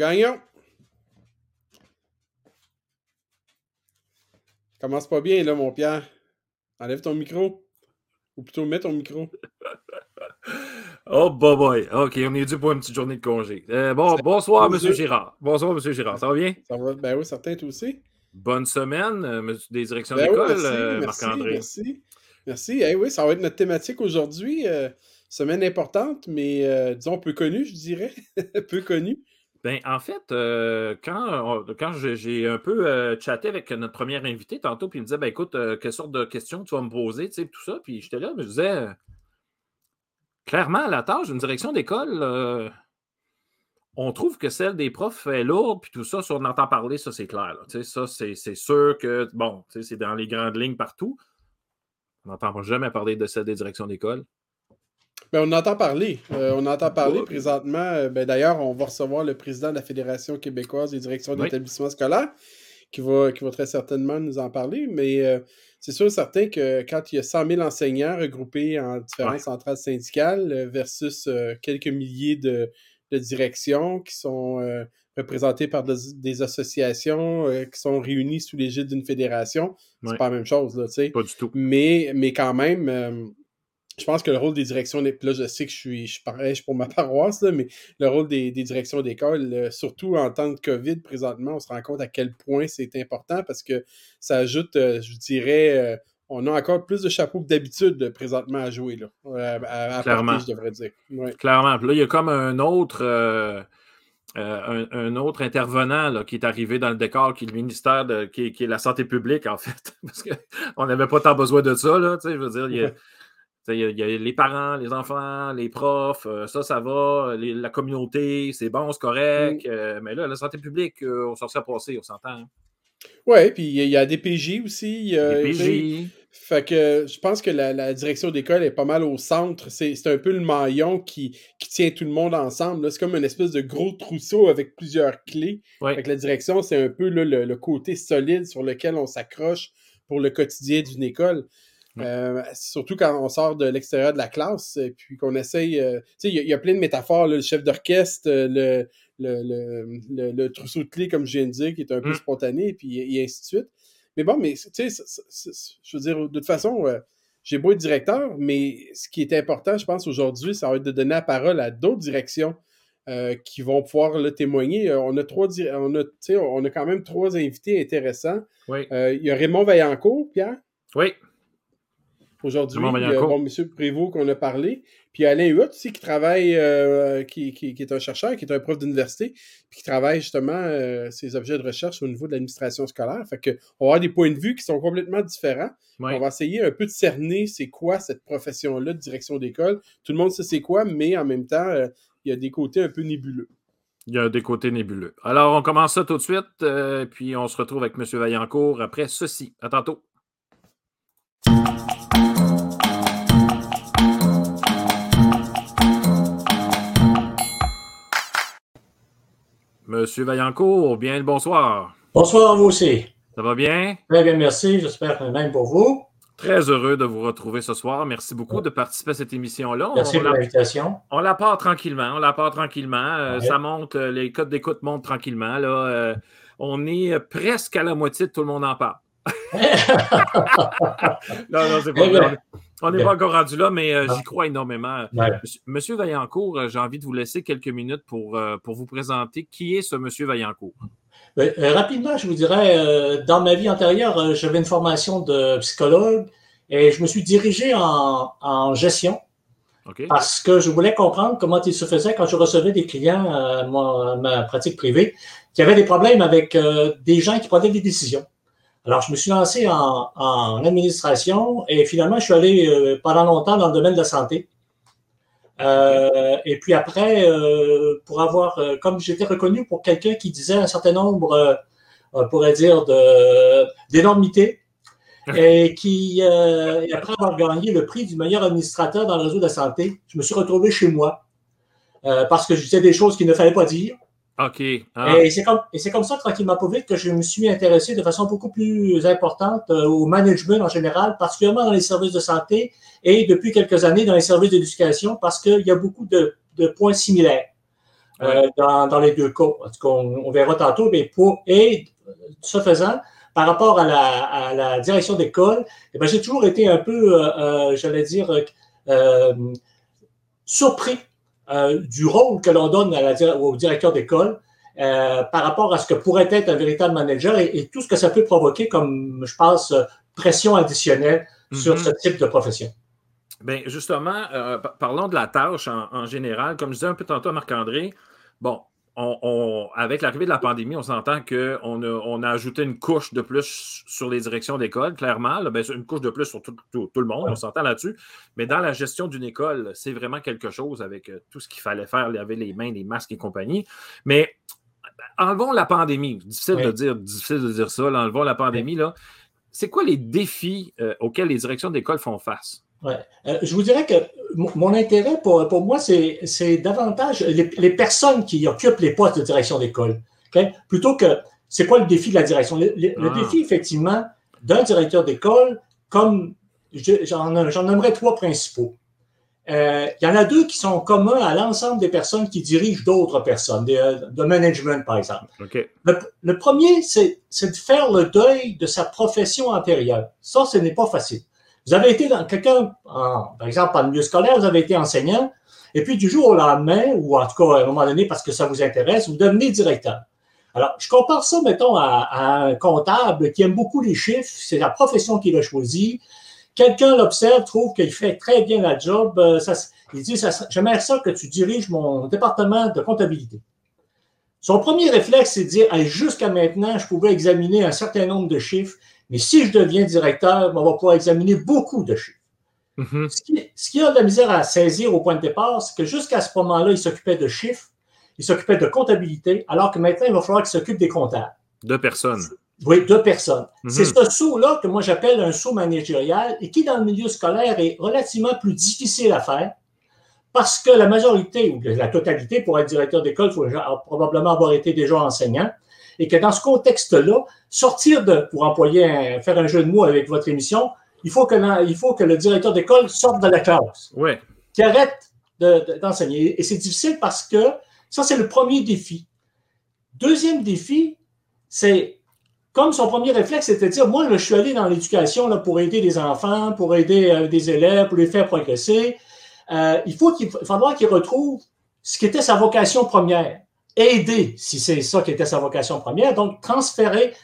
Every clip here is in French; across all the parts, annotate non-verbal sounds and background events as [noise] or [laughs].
Gagnon. Commence pas bien, là, mon Pierre. Enlève ton micro. Ou plutôt, mets ton micro. [laughs] oh, boy, boy. OK, on est dû pour une petite journée de congé. Euh, bon, bonsoir, M. Girard. Bonsoir, M. Girard. Ça va bien? Ça va, ben oui, certain, toi aussi. Bonne semaine, euh, des directions ben d'école, euh, Marc-André. Merci. Merci. Eh oui, ça va être notre thématique aujourd'hui. semaine importante, mais disons peu connue, je dirais. [laughs] peu connue. Ben, en fait, euh, quand, quand j'ai un peu euh, chatté avec notre première invité tantôt, puis il me disait ben, écoute, euh, quelle sorte de questions tu vas me poser, tu sais, tout ça. Puis j'étais là, mais je disais clairement, la tâche d'une direction d'école, on trouve que celle des profs est lourde, puis tout ça, si on entend parler, ça c'est clair. sais, ça, c'est sûr que, bon, c'est dans les grandes lignes partout. On n'entend jamais parler de celle des directions d'école. Ben, on entend parler. Euh, on entend parler présentement. Euh, ben, D'ailleurs, on va recevoir le président de la Fédération québécoise des directions d'établissements scolaires qui va, qui va très certainement nous en parler. Mais euh, c'est sûr et certain que quand il y a 100 000 enseignants regroupés en différentes centrales syndicales versus quelques milliers de, directions qui sont représentées par des associations qui sont réunies sous l'égide d'une fédération, c'est pas la même chose. Là, pas du tout. Mais, mais quand même je pense que le rôle des directions, là, je sais que je suis, je pour ma [laughs] paroisse, mais le rôle des, directions d'école, euh, surtout en temps de COVID présentement, on se rend compte à quel point c'est important parce que ça ajoute, euh, je dirais, euh, on a encore plus de chapeaux que d'habitude présentement à jouer, là, à, Clairement. je devrais dire. Clairement. là, il y a comme un autre. un, autre intervenant qui est arrivé dans le décor, qui est le ministère de, qui, est, la santé publique, en fait. [laughs] Parce qu'on n'avait pas tant besoin de ça. Là, je veux dire, il y a, il y, a les parents, les enfants, les profs, euh, ça, ça va, la communauté, c'est bon, c'est correct. Mm. Euh, mais là, la santé publique, euh, on s'en serait passé, on s'entend. Hein. Oui, puis il y, a des PJ aussi. des PJ. Fait que je pense que la, direction d'école est pas mal au centre. C'est un peu le maillon qui, tient tout le monde ensemble. C'est comme une espèce de gros trousseau avec plusieurs clés. Fait que la direction, c'est un peu le, côté solide sur lequel on s'accroche pour le quotidien d'une école. Euh, surtout quand on sort de l'extérieur de la classe et puis qu'on essaye. Euh, tu sais, il y, a plein de métaphores. le chef d'orchestre, euh, le, le, trousseau de clés, comme je viens de dire, qui est un peu mmh. spontané, et puis et ainsi de suite. Mais bon, mais tu sais, je veux dire, de toute façon, j'ai beau être directeur, mais ce qui est important, je pense, aujourd'hui, ça va être de donner la parole à d'autres directions. qui vont pouvoir le témoigner. on a trois on a, on a quand même trois invités intéressants. il y a Raymond Vaillancourt, Pierre? Oui. Aujourd'hui, il y a bon, M. Prévost qu'on a parlé. Puis Alain Huot aussi qui travaille, euh, qui, qui, est un chercheur, qui est un prof d'université, puis qui travaille justement euh, ses objets de recherche au niveau de l'administration scolaire. Fait qu'on va avoir des points de vue qui sont complètement différents. On va essayer un peu de cerner c'est quoi cette profession-là de direction d'école. Tout le monde sait c'est quoi, mais en même temps, euh, il y a des côtés un peu nébuleux. Il y a des côtés nébuleux. Alors, on commence ça tout de suite, puis on se retrouve avec M. Vaillancourt après ceci. À tantôt. Monsieur Vaillancourt, bien le bonsoir. Bonsoir à vous aussi. Ça va bien? Très bien, merci. J'espère même pour vous. Très heureux de vous retrouver ce soir. Merci beaucoup de participer à cette émission-là. Merci pour l'invitation. On la part tranquillement. On la part tranquillement. Euh, ça monte, euh, les codes d'écoute montent tranquillement. Là. Euh, on est presque à la moitié de tout le monde en parle. [laughs] non, non, c'est pas vrai. On n'est pas encore rendu là, mais euh, j'y crois énormément. Monsieur, Vaillancourt, euh, j'ai envie de vous laisser quelques minutes pour, euh, pour vous présenter. Qui est ce Monsieur Vaillancourt? Ben, rapidement, je vous dirais, dans ma vie antérieure, j'avais une formation de psychologue et je me suis dirigé en, gestion. Parce que je voulais comprendre comment il se faisait quand je recevais des clients à ma, pratique privée qui avaient des problèmes avec des gens qui prenaient des décisions. Alors, je me suis lancé en, administration et finalement, je suis allé euh, pendant longtemps dans le domaine de la santé. Euh, et puis après, euh, pour avoir, comme j'étais reconnu pour quelqu'un qui disait un certain nombre, on pourrait dire, d'énormités, et qui, après avoir gagné le prix du meilleur administrateur dans le réseau de la santé, je me suis retrouvé chez moi parce que je disais des choses qu'il ne fallait pas dire. OK. Ah. Et c'est comme, comme, ça, tranquillement pas vite, que je me suis intéressé de façon beaucoup plus importante euh, au management en général, particulièrement dans les services de santé et depuis quelques années dans les services d'éducation, parce qu'il y a beaucoup de, points similaires euh, dans, les deux cas. On, verra tantôt, mais pour, et ce faisant, par rapport à la, direction d'école, eh ben, j'ai toujours été un peu, euh, j'allais dire, surpris euh, du rôle que l'on donne au directeur d'école euh, par rapport à ce que pourrait être un véritable manager et, tout ce que ça peut provoquer comme, je pense, pression additionnelle sur mhm. ce type de profession. Bien, justement, euh, parlons de la tâche en, en, général. Comme je disais un peu tantôt à Marc-André, bon, avec l'arrivée de la pandémie, on s'entend qu'on a, on a ajouté une couche de plus sur les directions d'école, clairement. Ben, une couche de plus sur tout, le monde, on s'entend là-dessus. Mais dans la gestion d'une école, c'est vraiment quelque chose avec euh, tout ce qu'il fallait faire, laver les mains, les masques et compagnie. Mais enlevons la pandémie. Difficile de dire, difficile de dire ça. enlevons la pandémie. Là. C'est quoi les défis euh, auxquels les directions d'école font face? Ouais. Euh, je vous dirais que mon intérêt pour, pour moi, c'est davantage les, personnes qui occupent les postes de direction d'école. Plutôt que c'est quoi le défi de la direction? Le, ah. défi, effectivement, d'un directeur d'école, comme j'en nommerai trois principaux. Euh, il y en a deux qui sont communs à l'ensemble des personnes qui dirigent d'autres personnes, euh, de, management, par exemple. Le, le, premier, c'est de faire le deuil de sa profession antérieure. Ça, ce n'est pas facile. Vous avez été quelqu'un, par exemple, en milieu scolaire, vous avez été enseignant, et puis du jour au lendemain, ou en tout cas à un moment donné parce que ça vous intéresse, vous devenez directeur. Alors, je compare ça, mettons, à, un comptable qui aime beaucoup les chiffres, c'est la profession qu'il a choisie. Quelqu'un l'observe, trouve qu'il fait très bien la job. Euh, il dit, j'aimerais ça que tu diriges mon département de comptabilité. Son premier réflexe, c'est de dire, jusqu'à maintenant, je pouvais examiner un certain nombre de chiffres mais si je deviens directeur, on va pouvoir examiner beaucoup de chiffres. Mm-hmm. ce, qui, a de la misère à saisir au point de départ, c'est que jusqu'à ce moment-là, il s'occupait de chiffres, il s'occupait de comptabilité, alors que maintenant, il va falloir qu'il s'occupe des comptables. Deux personnes. Oui, deux personnes. Mm-hmm. C'est ce saut-là que moi j'appelle un saut managérial et qui, dans le milieu scolaire, est relativement plus difficile à faire parce que la majorité ou la totalité, pour être directeur d'école, il faut probablement avoir été déjà enseignant et que dans ce contexte-là, sortir de, pour employer, faire un jeu de mots avec votre émission, il faut que, il faut que le directeur d'école sorte de la classe. Oui. Qui arrête d'enseigner. et c'est difficile parce que ça, c'est le premier défi. Deuxième défi, c'est comme son premier réflexe, c'était de dire, moi, je suis allé dans l'éducation pour aider des enfants, pour aider euh, des élèves, pour les faire progresser. Euh, il faut qu'il falloir qu'il retrouve ce qui était sa vocation première aider, si c'est ça qui était sa vocation première, donc transférer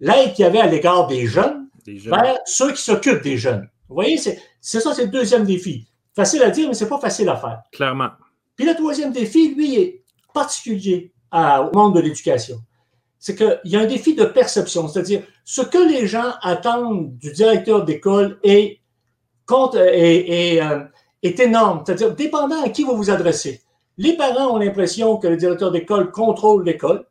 l'aide qu'il y avait à l'égard des jeunes, vers ceux qui s'occupent des jeunes. Vous voyez, c'est ça, c'est le deuxième défi. Facile à dire, mais c'est pas facile à faire. Clairement. Puis le troisième défi, lui, est particulier au monde de l'éducation. C'est qu'il y a un défi de perception, c'est-à-dire ce que les gens attendent du directeur d'école est, est, euh, est énorme. C'est-à-dire, dépendant à qui vous vous adressez. Les parents ont l'impression que le directeur d'école contrôle l'école.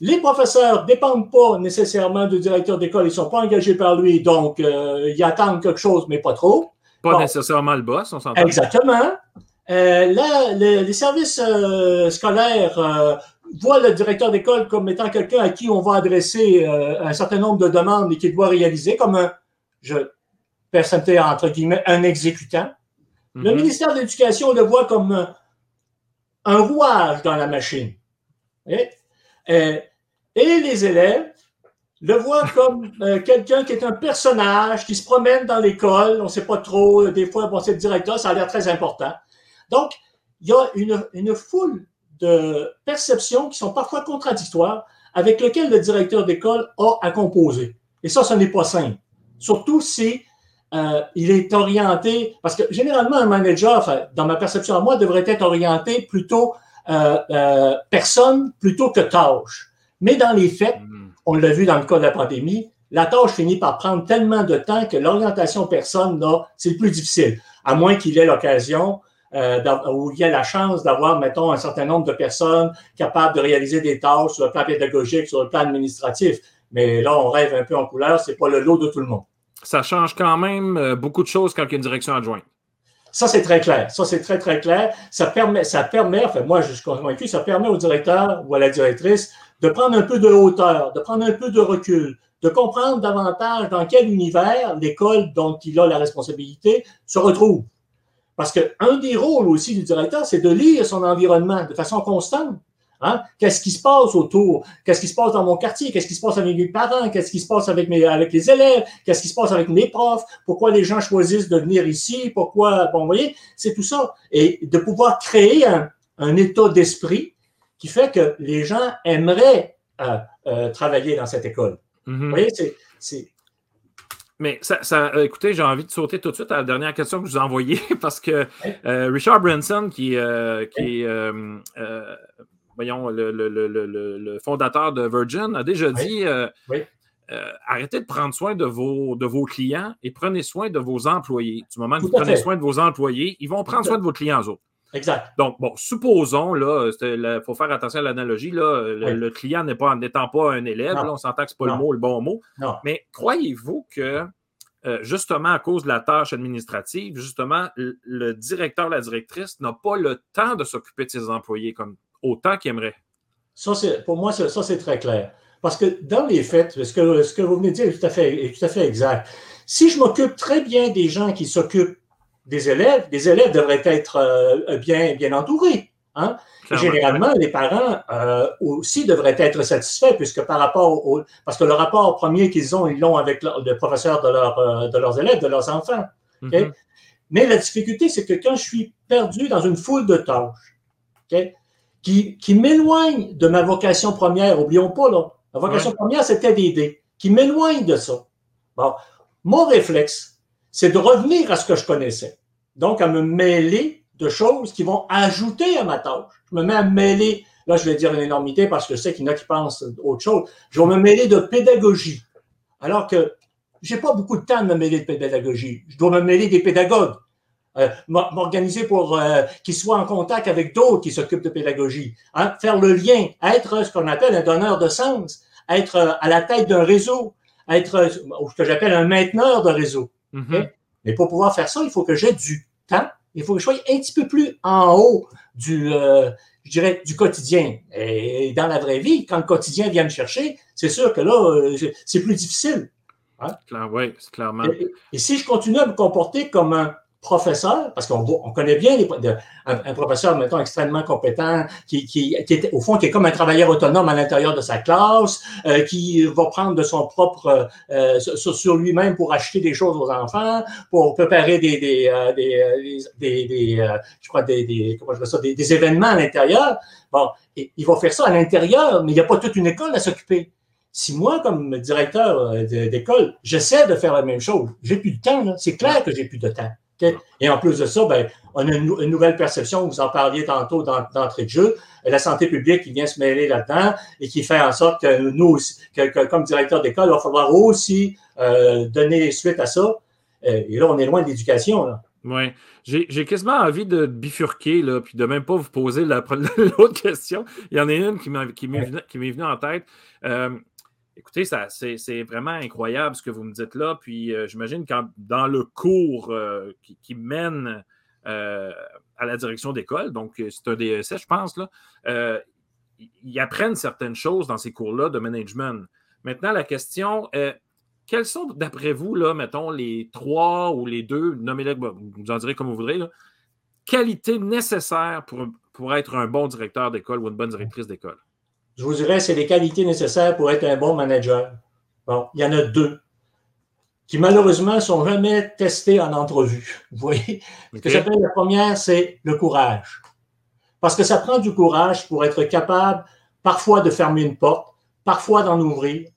Les professeurs ne dépendent pas nécessairement du directeur d'école, ils ne sont pas engagés par lui, donc euh, ils attendent quelque chose, mais pas trop. Pas nécessairement le boss, on s'entend. Exactement. Euh, là, les services euh, scolaires voient le directeur d'école comme étant quelqu'un à qui on va adresser un certain nombre de demandes et qu'il doit réaliser, comme un, je personnalité entre guillemets, un exécutant. Le mhm. ministère de l'Éducation le voit comme un rouage dans la machine. Et, les élèves le voient [laughs] comme euh, quelqu'un qui est un personnage, qui se promène dans l'école, on ne sait pas trop, euh, des fois, bon, c'est le directeur, ça a l'air très important. Donc, il y a une, une foule de perceptions qui sont parfois contradictoires avec lesquelles le directeur d'école a à composer. Et ça, ce n'est pas simple. Surtout si euh, il est orienté, parce que généralement, un manager, dans ma perception à moi, devrait être orienté plutôt euh, euh, personne plutôt que tâche. Mais dans les faits, mm. on l'a vu dans le cas de la pandémie, la tâche finit par prendre tellement de temps que l'orientation personne, là, c'est le plus difficile, à moins qu'il ait l'occasion euh, où il y a la chance d'avoir, mettons, un certain nombre de personnes capables de réaliser des tâches sur le plan pédagogique, sur le plan administratif. Mais là, on rêve un peu en couleur, c'est pas le lot de tout le monde ça change quand même euh, beaucoup de choses quand il y a une direction adjointe. Ça, c'est très clair. Ça, c'est très, très clair. Ça permet, ça permet, enfin, moi, je suis convaincu, ça permet au directeur ou à la directrice de prendre un peu de hauteur, de prendre un peu de recul, de comprendre davantage dans quel univers l'école dont il a la responsabilité se retrouve. Parce qu'un des rôles aussi du directeur, c'est de lire son environnement de façon constante. Hein? Qu'est-ce qui se passe autour? Qu'est-ce qui se passe dans mon quartier? Qu'est-ce qui se passe avec mes parents? Qu'est-ce qui se passe avec, mes, avec les élèves? Qu'est-ce qui se passe avec mes profs? Pourquoi les gens choisissent de venir ici? Pourquoi? Bon, vous voyez, c'est tout ça. Et de pouvoir créer un, un état d'esprit qui fait que les gens aimeraient euh, euh, travailler dans cette école. Mm-hmm. Vous voyez, c'est. Mais ça, ça euh, écoutez, j'ai envie de sauter tout de suite à la dernière question que je vous ai envoyée [laughs] parce que Richard Branson, qui, qui est voyons, le, fondateur de Virgin, a déjà dit euh, euh, arrêtez de prendre soin de vos, de vos clients et prenez soin de vos employés. Du moment que vous prenez soin de vos employés, ils vont prendre soin de vos clients autres. Exact. Donc, bon, supposons, là, il faut faire attention à l'analogie, là, le, client n'est pas, n'étant pas un élève, là, on s'entend que ce n'est pas le mot, le bon mot. Mais croyez-vous que, euh, justement, à cause de la tâche administrative, justement, le, le directeur, la directrice n'a pas le temps de s'occuper de ses employés comme autant qu'il aimerait. Ça, pour moi, ça, c'est très clair. Parce que dans les faits, ce que, ce que vous venez de dire est tout à fait, est tout à fait exact. Si je m'occupe très bien des gens qui s'occupent des élèves, les élèves devraient être euh, bien, bien entourés. Hein? Généralement, les parents euh, aussi devraient être satisfaits, puisque par rapport au. Parce que le rapport premier qu'ils ont, ils l'ont avec le, professeur de, leur, euh, de leurs élèves, de leurs enfants. Mm-hmm. Mais la difficulté, c'est que quand je suis perdu dans une foule de tâches, qui, qui m'éloigne de ma vocation première. Oublions pas, là. Ma vocation première, c'était d'aider. Qui m'éloigne de ça. Bon. Mon réflexe, c'est de revenir à ce que je connaissais. Donc, à me mêler de choses qui vont ajouter à ma tâche. Je me mets à me mêler, là, je vais dire une énormité parce que je sais qu'il y en a qui pensent autre chose. Je vais me mêler de pédagogie. Alors que j'ai pas beaucoup de temps de me mêler de pédagogie. Je dois me mêler des pédagogues. Euh, m'organiser pour euh, qu'ils soient en contact avec d'autres qui s'occupent de pédagogie, hein, faire le lien, être ce qu'on appelle un donneur de sens, être euh, à la tête d'un réseau, être ce que j'appelle un mainteneur de réseau. Mm-hmm. Mais pour pouvoir faire ça, il faut que j'ai du temps, il faut que je sois un petit peu plus en haut du, je dirais, du quotidien. Et dans la vraie vie, quand le quotidien vient me chercher, c'est sûr que là, c'est plus difficile. Hein? oui, c'est clairement. et, si je continue à me comporter comme un professeur, parce qu'on on connaît bien un, professeur, mettons, extrêmement compétent, qui, qui, est, au fond, qui est comme un travailleur autonome à l'intérieur de sa classe, euh, qui va prendre de son propre, euh, sur, lui-même pour acheter des choses aux enfants, pour préparer des, des, euh, des, des, je crois, des, comment je ça, des, événements à l'intérieur. Bon, il va faire ça à l'intérieur, mais il n'y a pas toute une école à s'occuper. Si moi, comme directeur d'école, j'essaie de faire la même chose, j'ai plus de temps, c'est clair que j'ai plus de temps. Et en plus de ça, ben, on a une, nouvelle perception, vous en parliez tantôt d'entrée de jeu, la santé publique qui vient se mêler là-dedans et qui fait en sorte que nous, que, comme directeur d'école, il va falloir aussi euh, donner suite à ça. Euh, et là, on est loin de l'éducation. Oui. J'ai quasiment envie de bifurquer, là, puis de même pas vous poser [laughs] l'autre question. Il y en a une qui m'est venue en tête. Euh, Écoutez, c'est vraiment incroyable ce que vous me dites là. Puis euh, j'imagine quand dans le cours euh, qui, mène euh, à la direction d'école, donc c'est un DSS, je pense, là, ils apprennent certaines choses dans ces cours-là de management. Maintenant, la question, quelles sont, d'après vous, mettons, les trois ou les deux, nommez-les, vous en direz comme vous voudrez, qualités nécessaires pour être un bon directeur d'école ou une bonne directrice d'école? Je vous dirais, c'est les qualités nécessaires pour être un bon manager. Bon, il y en a deux qui malheureusement sont jamais testées en entrevue. [laughs] Vous voyez? Ce que j'appelle la première, c'est le courage. Parce que ça prend du courage pour être capable parfois de fermer une porte, parfois d'en ouvrir,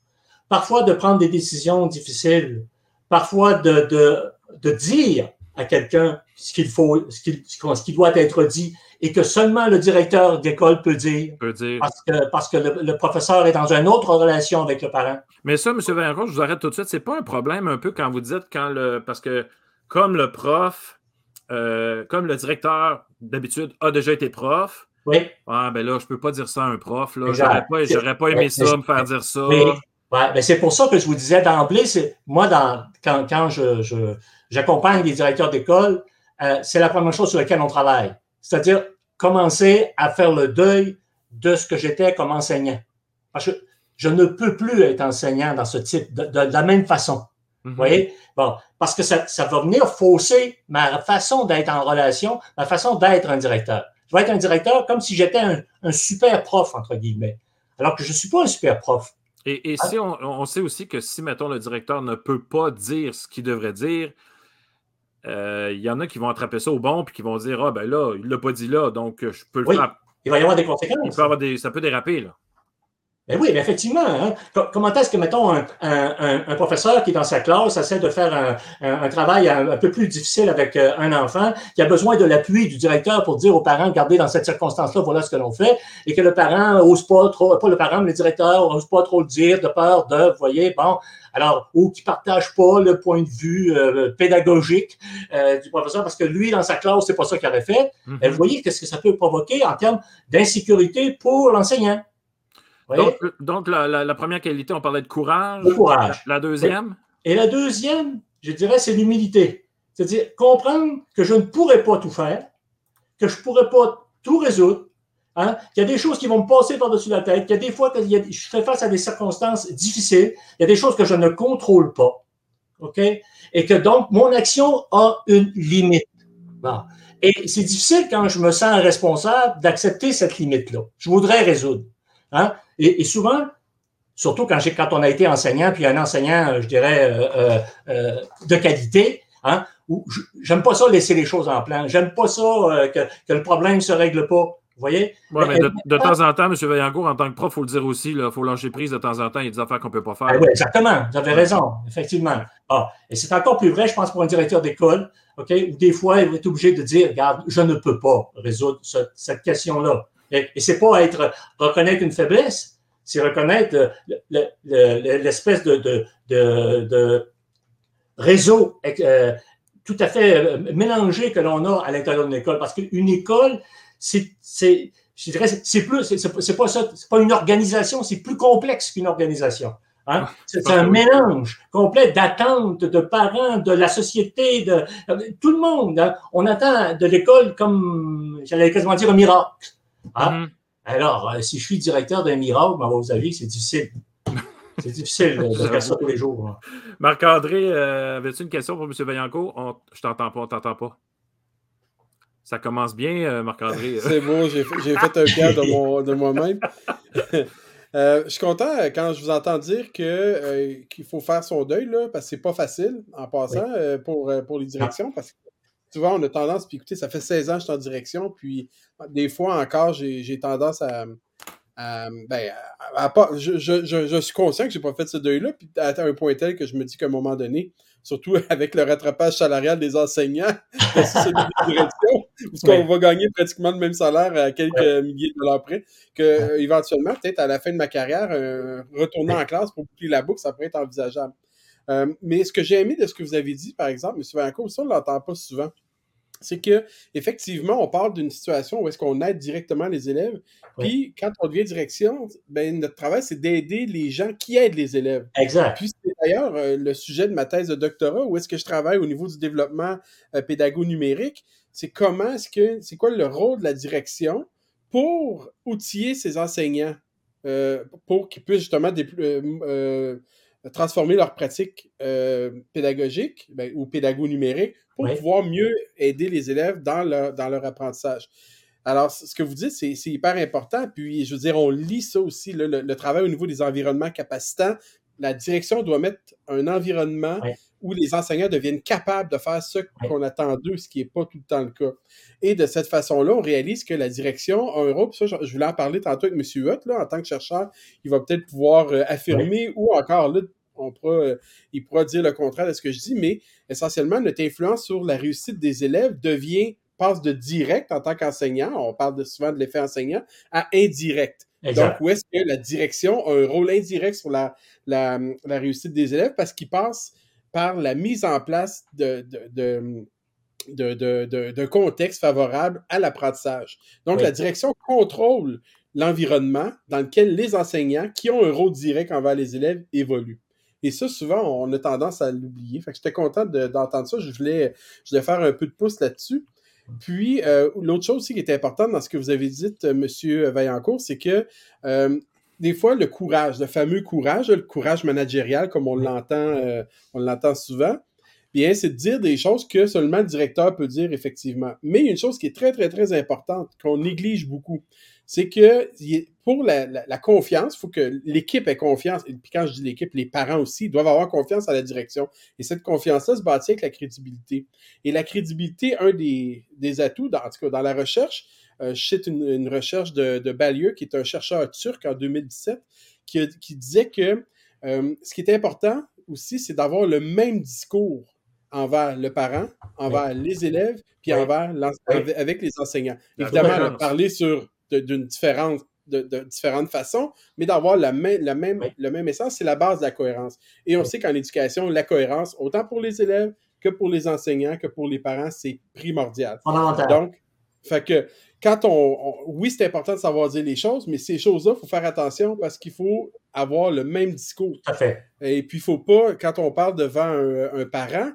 parfois de prendre des décisions difficiles, parfois de, de, de dire à quelqu'un ce qu'il faut, ce qui, ce qui doit être dit et que seulement le directeur d'école peut dire, Parce que, parce que le, professeur est dans une autre relation avec le parent. Mais ça, M. Vaillancourt, je vous arrête tout de suite. C'est pas un problème un peu quand vous dites quand le. Parce que comme le prof, euh, comme le directeur d'habitude a déjà été prof. Oui. Ah, ben là, je peux pas dire ça à un prof. Là. J'aurais pas, pas aimé ça, me faire dire ça. Ben c'est pour ça que je vous disais d'emblée, c'est moi, dans, quand, quand je, j'accompagne les directeurs d'école, euh, c'est la première chose sur laquelle on travaille. C'est-à-dire commencer à faire le deuil de ce que j'étais comme enseignant. Parce que je ne peux plus être enseignant dans ce type, de, la même façon. Vous mhm. voyez? Bon, parce que ça, ça va venir fausser ma façon d'être en relation, ma façon d'être un directeur. Je vais être un directeur comme si j'étais un, un, super prof, entre guillemets, alors que je ne suis pas un super prof. Et, si on, sait aussi que si, mettons, le directeur ne peut pas dire ce qu'il devrait dire, il y en a qui vont attraper ça au bon puis qui vont dire Ah, ben là, il ne l'a pas dit là, donc je peux le faire. Il va y avoir des conséquences. ça peut déraper, là. Ben oui, mais effectivement. Hein. Comment est-ce que, mettons, un, professeur qui est dans sa classe essaie de faire un, travail un, peu plus difficile avec euh, un enfant, qui a besoin de l'appui du directeur pour dire aux parents, regardez, dans cette circonstance-là, voilà ce que l'on fait, et que le parent n'ose pas trop, pas le parent, mais le directeur n'ose pas trop le dire de peur de, vous voyez, bon, alors, ou qui partage pas le point de vue euh, pédagogique euh, du professeur, parce que lui, dans sa classe, c'est pas ça qu'il avait fait. Mm-hmm. Vous voyez qu'est-ce que ça peut provoquer en termes d'insécurité pour l'enseignant. Donc, la, première qualité, on parlait de courage. Le courage. La, deuxième? Et la deuxième, je dirais, c'est l'humilité. C'est-à-dire comprendre que je ne pourrais pas tout faire, que je ne pourrais pas tout résoudre, hein, qu'il y a des choses qui vont me passer par-dessus la tête, qu'il y a des fois que je fais face à des circonstances difficiles, il y a des choses que je ne contrôle pas. OK? Et que donc, mon action a une limite. Et c'est difficile quand je me sens responsable d'accepter cette limite-là. Je voudrais résoudre. Hein? Et, souvent, surtout quand, quand on a été enseignant, puis un enseignant, je dirais, euh, euh, euh, de qualité, hein, où j'aime pas ça laisser les choses en plan. J'aime pas ça que, que, le problème ne se règle pas. Vous voyez? Oui, mais, de, temps en temps, M. Vaillancourt, en tant que prof, il faut le dire aussi, il faut lâcher prise de temps en temps. Il y a des affaires qu'on ne peut pas faire. Ah oui, exactement. Vous avez raison, effectivement. Ah, et c'est encore plus vrai, je pense, pour un directeur d'école, OK, où des fois, il va être obligé de dire, regarde, je ne peux pas résoudre cette question-là. Et, et c'est pas être reconnaître une faiblesse, c'est reconnaître l'espèce de, de, réseau euh, tout à fait euh, mélangé que l'on a à l'intérieur d'une école. Parce qu'une école, c'est, je dirais, c'est plus, c'est pas ça, c'est pas une organisation, c'est plus complexe qu'une organisation. Hein. Ah, c'est un mélange complet d'attentes de parents, de la société, de, tout le monde. Hein. On attend de l'école comme, j'allais quasiment dire, un miracle. Hein? Mm-hmm. Alors, euh, si je suis directeur d'un miracle, ben, vous savez, c'est difficile. [laughs] C'est difficile de faire ça tous les jours. Hein. Marc-André, euh, avais-tu une question pour M. Vaillancourt? On... Je t'entends pas, on t'entend pas. Ça commence bien, euh, Marc-André. [laughs] c'est bon, j'ai fait un cas de, moi-même. [laughs] je suis content quand je vous entends dire que, qu'il faut faire son deuil, là, parce que c'est pas facile en passant pour, pour les directions, parce que souvent, on a tendance, puis écoutez, ça fait 16 ans que je suis en direction, puis des fois encore, j'ai tendance à. ben, je, je, suis conscient que j'ai pas fait ce deuil-là, puis à un point tel que je me dis qu'à un moment donné, surtout [laughs] avec le rattrapage salarial des enseignants, [laughs] celui parce qu'on va gagner pratiquement le même salaire à quelques milliers de dollars près, que éventuellement, peut-être à la fin de ma carrière, retourner en classe pour boucler la boucle, ça pourrait être envisageable. Euh, mais ce que j'ai aimé de ce que vous avez dit, par exemple, M. Valancourt, ça, on ne l'entend pas souvent. C'est que effectivement, on parle d'une situation où est-ce qu'on aide directement les élèves. Puis quand on devient direction, ben, notre travail, c'est d'aider les gens qui aident les élèves. Exact. Puis c'est d'ailleurs euh, le sujet de ma thèse de doctorat, où est-ce que je travaille au niveau du développement euh, pédago-numérique. C'est comment est-ce que c'est quoi le rôle de la direction pour outiller ses enseignants pour qu'ils puissent justement transformer leurs pratiques euh, pédagogiques ben, ou pédago-numériques pour pouvoir mieux aider les élèves dans leur, dans leur apprentissage. Alors, ce que vous dites, c'est hyper important. Puis, je veux dire, on lit ça aussi, le, travail au niveau des environnements capacitants. La direction doit mettre un environnement où les enseignants deviennent capables de faire ce qu'on attend d'eux, ce qui n'est pas tout le temps le cas. Et de cette façon-là, on réalise que la direction a un rôle, ça, je voulais en parler tantôt avec M. Hutt, là, en tant que chercheur, il va peut-être pouvoir euh, affirmer ou encore là, on pourra, euh, il pourra dire le contraire de ce que je dis, mais essentiellement, notre influence sur la réussite des élèves devient, passe de direct en tant qu'enseignant, on parle souvent de l'effet enseignant, à indirect. Donc, où est-ce que la direction a un rôle indirect sur la, la, réussite des élèves? Parce qu'il passe par la mise en place de, de, de d'un contexte favorable à l'apprentissage. Donc, la direction contrôle l'environnement dans lequel les enseignants, qui ont un rôle direct envers les élèves, évoluent. Et ça, souvent, on a tendance à l'oublier. Fait que j'étais content d'entendre ça. Je voulais, je voulais faire un peu de pouce là-dessus. Puis, euh, l'autre chose aussi qui était importante dans ce que vous avez dit, euh, Monsieur Vaillancourt, c'est que euh, des fois, le courage, le fameux courage, le courage managérial, comme on l'entend, on l'entend souvent, bien, c'est de dire des choses que seulement le directeur peut dire effectivement. Mais il y a une chose qui est très, très, très importante, qu'on néglige beaucoup c'est que pour la, confiance, il faut que l'équipe ait confiance. Et puis quand je dis l'équipe, les parents aussi doivent avoir confiance à la direction. Et cette confiance-là se bâtit avec la crédibilité. Et la crédibilité, un des, atouts, dans, en tout cas dans la recherche, euh, cite une, recherche de, de qui est un chercheur turc en 2017, qui, qui disait que euh, ce qui est important aussi, c'est d'avoir le même discours envers le parent, envers les élèves, puis envers avec les enseignants. Évidemment, parler sur d'une différente de, différentes façons, mais d'avoir la, même, la même, le même essence, c'est la base de la cohérence. Et on sait qu'en éducation, la cohérence, autant pour les élèves que pour les enseignants, que pour les parents, c'est primordial. Donc, fait que quand on, oui, c'est important de savoir dire les choses, mais ces choses-là, il faut faire attention parce qu'il faut avoir le même discours. Tout à fait. Et puis, il ne faut pas, quand on parle devant un, parent,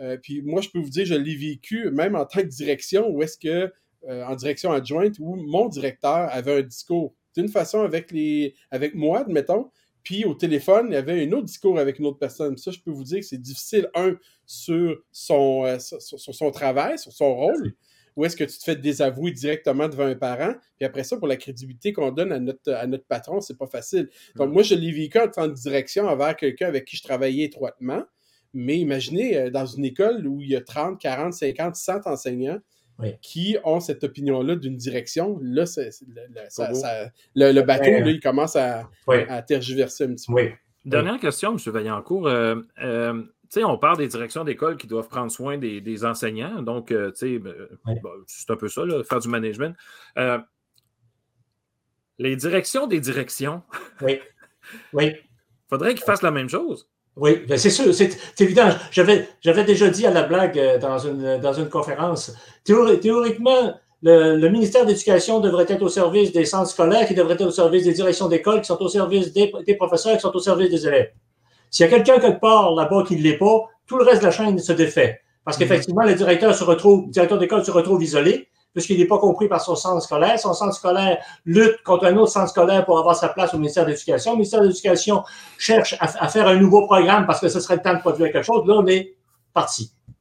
euh, puis moi, je peux vous dire, je l'ai vécu, même en tant que direction, où est-ce que euh, en direction adjointe où mon directeur avait un discours d'une façon avec, les, avec moi, admettons, puis au téléphone, il y avait un autre discours avec une autre personne. Ça, je peux vous dire que c'est difficile, un, sur son, euh, sur, son travail, sur son rôle, où est-ce que tu te fais désavouer directement devant un parent, puis après ça, pour la crédibilité qu'on donne à notre, à notre patron, c'est pas facile. Donc, moi, je l'ai vécu en tant que direction envers quelqu'un avec qui je travaillais étroitement, mais imaginez, euh, dans une école où il y a 30, 40, 50, 100 enseignants, qui ont cette opinion-là d'une direction, là, le, bateau, il commence à, tergiverser un petit peu. Dernière question, M. Vaillancourt. Euh, euh, on parle des directions d'école qui doivent prendre soin des, enseignants. Donc, euh, ben, c'est un peu ça, faire du management. les directions des directions. Oui. Oui. [laughs] faudrait qu'ils fassent la même chose. Oui, ben, c'est sûr, c'est évident. J'avais déjà dit à la blague euh, dans une, dans une conférence, théoriquement, le, ministère de l'Éducation devrait être au service des centres scolaires, qui devrait être au service des directions d'école, qui sont au service des, professeurs, qui sont au service des élèves. S'il y a quelqu'un quelque part là-bas qui ne l'est pas, tout le reste de la chaîne se défait. Parce mm-hmm. qu'effectivement, le directeur se retrouve, le directeur d'école se retrouve isolé puisqu'il n'est pas compris par son centre scolaire. Son centre scolaire lutte contre un autre centre scolaire pour avoir sa place au ministère de l'Éducation. Le ministère de l'Éducation cherche à, faire un nouveau programme parce que ce serait le temps de produire quelque chose. Là, on est parti. Vous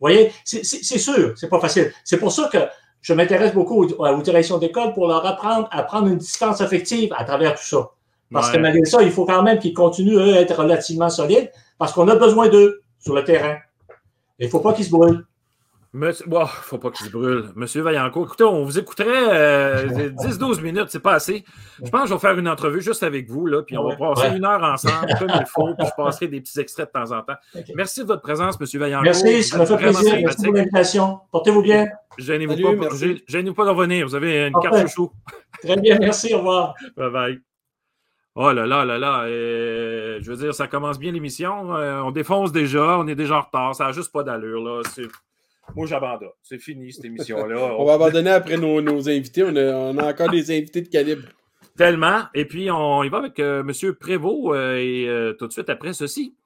voyez, c'est sûr, c'est pas facile. C'est pour ça que je m'intéresse beaucoup aux, directions d'école pour leur apprendre à prendre une distance affective à travers tout ça. Parce que malgré ça, il faut quand même qu'ils continuent, eux, à être relativement solides parce qu'on a besoin d'eux sur le terrain. Il ne faut pas qu'ils se brûlent. Monsieur... Bon, faut pas qu'il se brûle. Monsieur Vaillancourt, écoutez, on vous écouterait 10-12 euh, minutes, c'est pas assez. Je pense que je vais faire une entrevue juste avec vous, là, puis on va passer une heure ensemble, comme il faut, puis je passerai des petits extraits de temps en temps. Merci de votre présence, Monsieur Vaillancourt. Merci, ça m'a fait plaisir. Merci pour l'invitation. Portez-vous bien. Gênez-vous pas, gênez pas de revenir. Vous avez une carte chouchou. Très bien, merci. Au revoir. Bye bye. Oh là là là là, euh, je veux dire, ça commence bien l'émission. Euh, on défonce déjà, on est déjà en retard, ça n'a juste pas d'allure. là. Moi, j'abandonne. C'est fini, cette émission-là. [laughs] on va abandonner après nos, invités. On a, encore des invités de calibre. Tellement. Et puis, on y va avec euh, M. Prévost et tout de suite après ceci.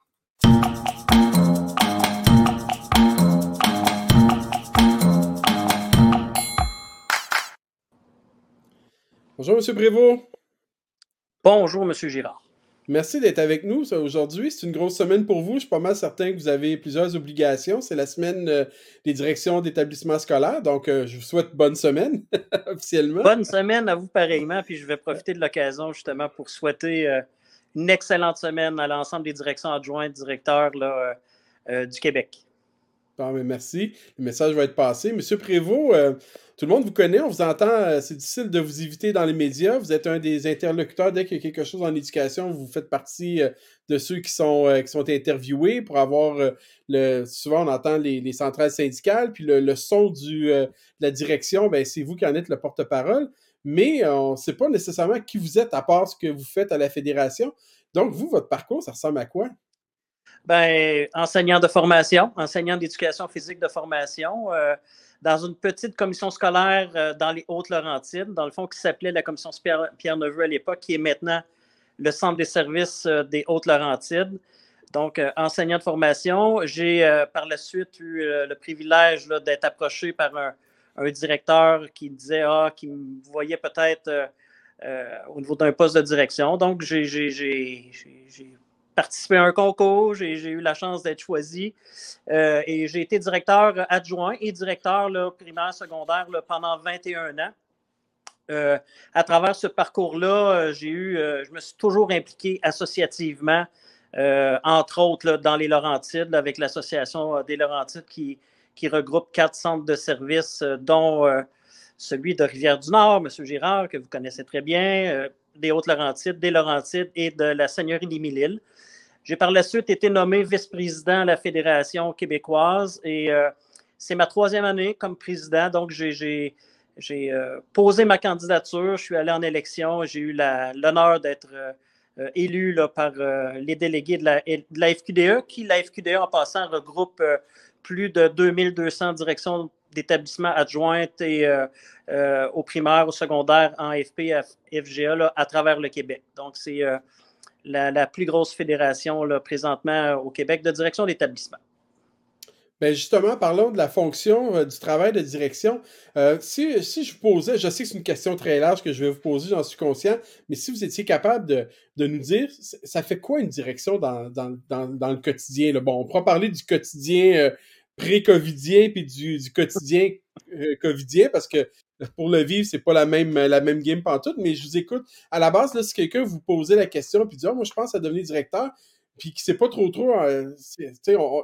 Bonjour, M. Prévost. Bonjour, M. Girard. Merci d'être avec nous aujourd'hui. C'est une grosse semaine pour vous. Je suis pas mal certain que vous avez plusieurs obligations. C'est la semaine euh, des directions d'établissements scolaires. Donc, euh, je vous souhaite bonne semaine [laughs] officiellement. Bonne semaine à vous pareillement. Puis je vais profiter de l'occasion justement pour souhaiter euh, une excellente semaine à l'ensemble des directions adjointes, directeurs du Québec. Merci. Le message va être passé. Monsieur Prévost, tout le monde vous connaît, on vous entend, euh, c'est difficile de vous éviter dans les médias. Vous êtes un des interlocuteurs dès qu'il y a quelque chose en éducation, vous faites partie euh, de ceux qui sont, euh, qui sont interviewés pour avoir le. Souvent, on entend les, centrales syndicales, puis le, son du, de la direction, ben, c'est vous qui en êtes le porte-parole. Mais on ne sait pas nécessairement qui vous êtes à part ce que vous faites à la fédération. Donc, vous, votre parcours, ça ressemble à quoi? Ben, enseignant de formation, enseignant d'éducation physique de formation dans une petite commission scolaire euh, dans les Hautes-Laurentides, dans le fond, qui s'appelait la commission Pierre-Neveu à l'époque, qui est maintenant le centre des services des Hautes-Laurentides. Donc, enseignant de formation, j'ai par la suite eu le privilège d'être approché par un, un, directeur qui disait, ah, qui me voyait peut-être au niveau d'un poste de direction. Donc, j'ai participé à un concours, j'ai eu la chance d'être choisi euh, et j'ai été directeur adjoint et directeur là, primaire, secondaire pendant 21 ans. Euh, à travers ce parcours-là, euh, j'ai eu, je me suis toujours impliqué associativement, entre autres dans les Laurentides, avec l'association des Laurentides qui, qui regroupe quatre centres de services, dont celui de Rivière-du-Nord, M. Girard, que vous connaissez très bien, des Hautes-Laurentides, des Laurentides et de la Seigneurie des Mille-Îles. J'ai par la suite été nommé vice-président de la Fédération québécoise et euh, c'est ma troisième année comme président. Donc, j'ai euh, posé ma candidature, je suis allé en élection, j'ai eu l'honneur d'être euh, élu par les délégués de la, de la, FQDE, qui, la FQDE, en passant, regroupe plus de 2200 directions d'établissements adjointes et au primaire, au secondaire, en FP, FGA, à travers le Québec. Donc, c'est la, plus grosse fédération là, présentement au Québec de direction d'établissement. Bien justement, parlons de la fonction euh, du travail de direction. Euh, si, si, je vous posais, je sais que c'est une question très large que je vais vous poser, j'en suis conscient, mais si vous étiez capable de, de nous dire, ça fait quoi une direction dans, dans, dans, dans le quotidien? Là? Bon, on pourra parler du quotidien euh, pré-covidien puis du, du quotidien covidien parce que pour le vivre, c'est pas la même, la même game pantoute, mais je vous écoute. À la base, là, si quelqu'un vous posait la question puis dit ah, moi je pense à devenir directeur, puis qui sait pas trop trop, euh,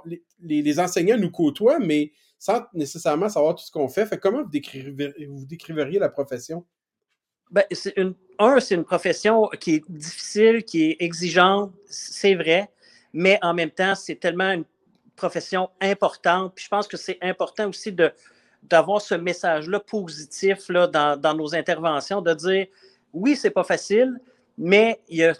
les, les, enseignants nous côtoient, mais sans nécessairement savoir tout ce qu'on fait. Fait comment vous, décriveriez, vous décriveriez la profession? Ben, une, un, c'est une profession qui est difficile, qui est exigeante, c'est vrai, mais en même temps, c'est tellement une profession importante. Puis je pense que c'est important aussi de, d'avoir ce message-là positif là, dans, nos interventions, de dire oui, c'est pas facile, mais il y a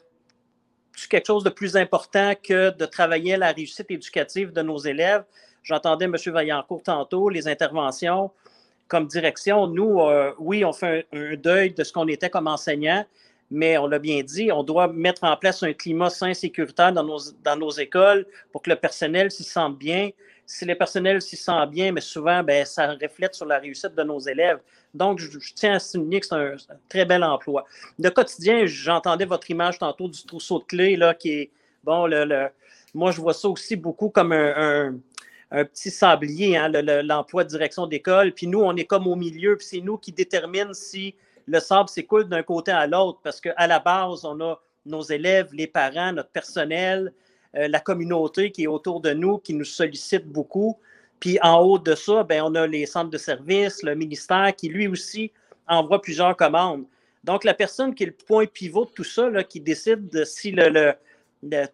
quelque chose de plus important que de travailler la réussite éducative de nos élèves? J'entendais M. Vaillancourt tantôt, les interventions comme direction. Nous, euh, oui, on fait un, deuil de ce qu'on était comme enseignant, mais on l'a bien dit, on doit mettre en place un climat sain, sécuritaire dans nos, dans nos écoles pour que le personnel s'y sente bien, si le personnel s'y sent bien, mais souvent, ben, ça reflète sur la réussite de nos élèves. Donc, je, tiens à souligner que c'est un, très bel emploi. Le quotidien, j'entendais votre image tantôt du trousseau de clés, là, qui est, bon, le, moi, je vois ça aussi beaucoup comme un, petit sablier, hein, l'emploi de direction d'école. Puis nous, on est comme au milieu, puis c'est nous qui déterminons si le sable s'écoule d'un côté à l'autre, parce qu'à la base, on a nos élèves, les parents, notre personnel, euh, la communauté qui est autour de nous, qui nous sollicite beaucoup. Puis en haut de ça, ben, on a les centres de services, le ministère qui lui aussi envoie plusieurs commandes. Donc, la personne qui est le point pivot de tout ça, qui décide de si le,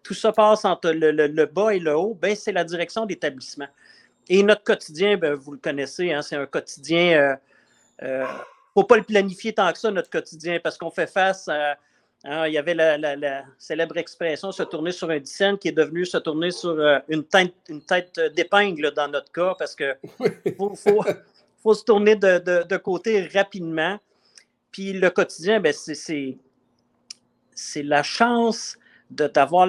tout ça passe entre le, bas et le haut, ben, c'est la direction d'établissement. Et notre quotidien, ben, vous le connaissez, hein, c'est un quotidien. Euh, euh, faut pas le planifier tant que ça, notre quotidien, parce qu'on fait face à, Hein, il y avait la, célèbre expression se tourner sur un dixaine qui est devenu se tourner sur euh, une tête, une tête d'épingle dans notre cas parce que [laughs] faut, faut, se tourner de, côté rapidement. Puis le quotidien, ben, c'est la chance d'avoir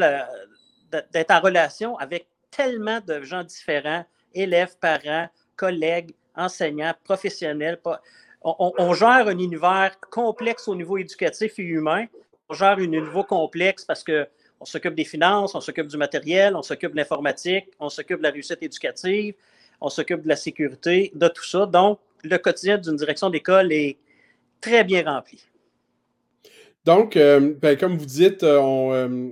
d'être en relation avec tellement de gens différents, élèves, parents, collègues, enseignants, professionnels. On, on, gère un univers complexe au niveau éducatif et humain, on gère un niveau complexe parce qu'on s'occupe des finances, on s'occupe du matériel, on s'occupe de l'informatique, on s'occupe de la réussite éducative, on s'occupe de la sécurité, de tout ça. Donc, le quotidien d'une direction d'école est très bien rempli. Donc, euh, ben, comme vous dites, euh, on, euh,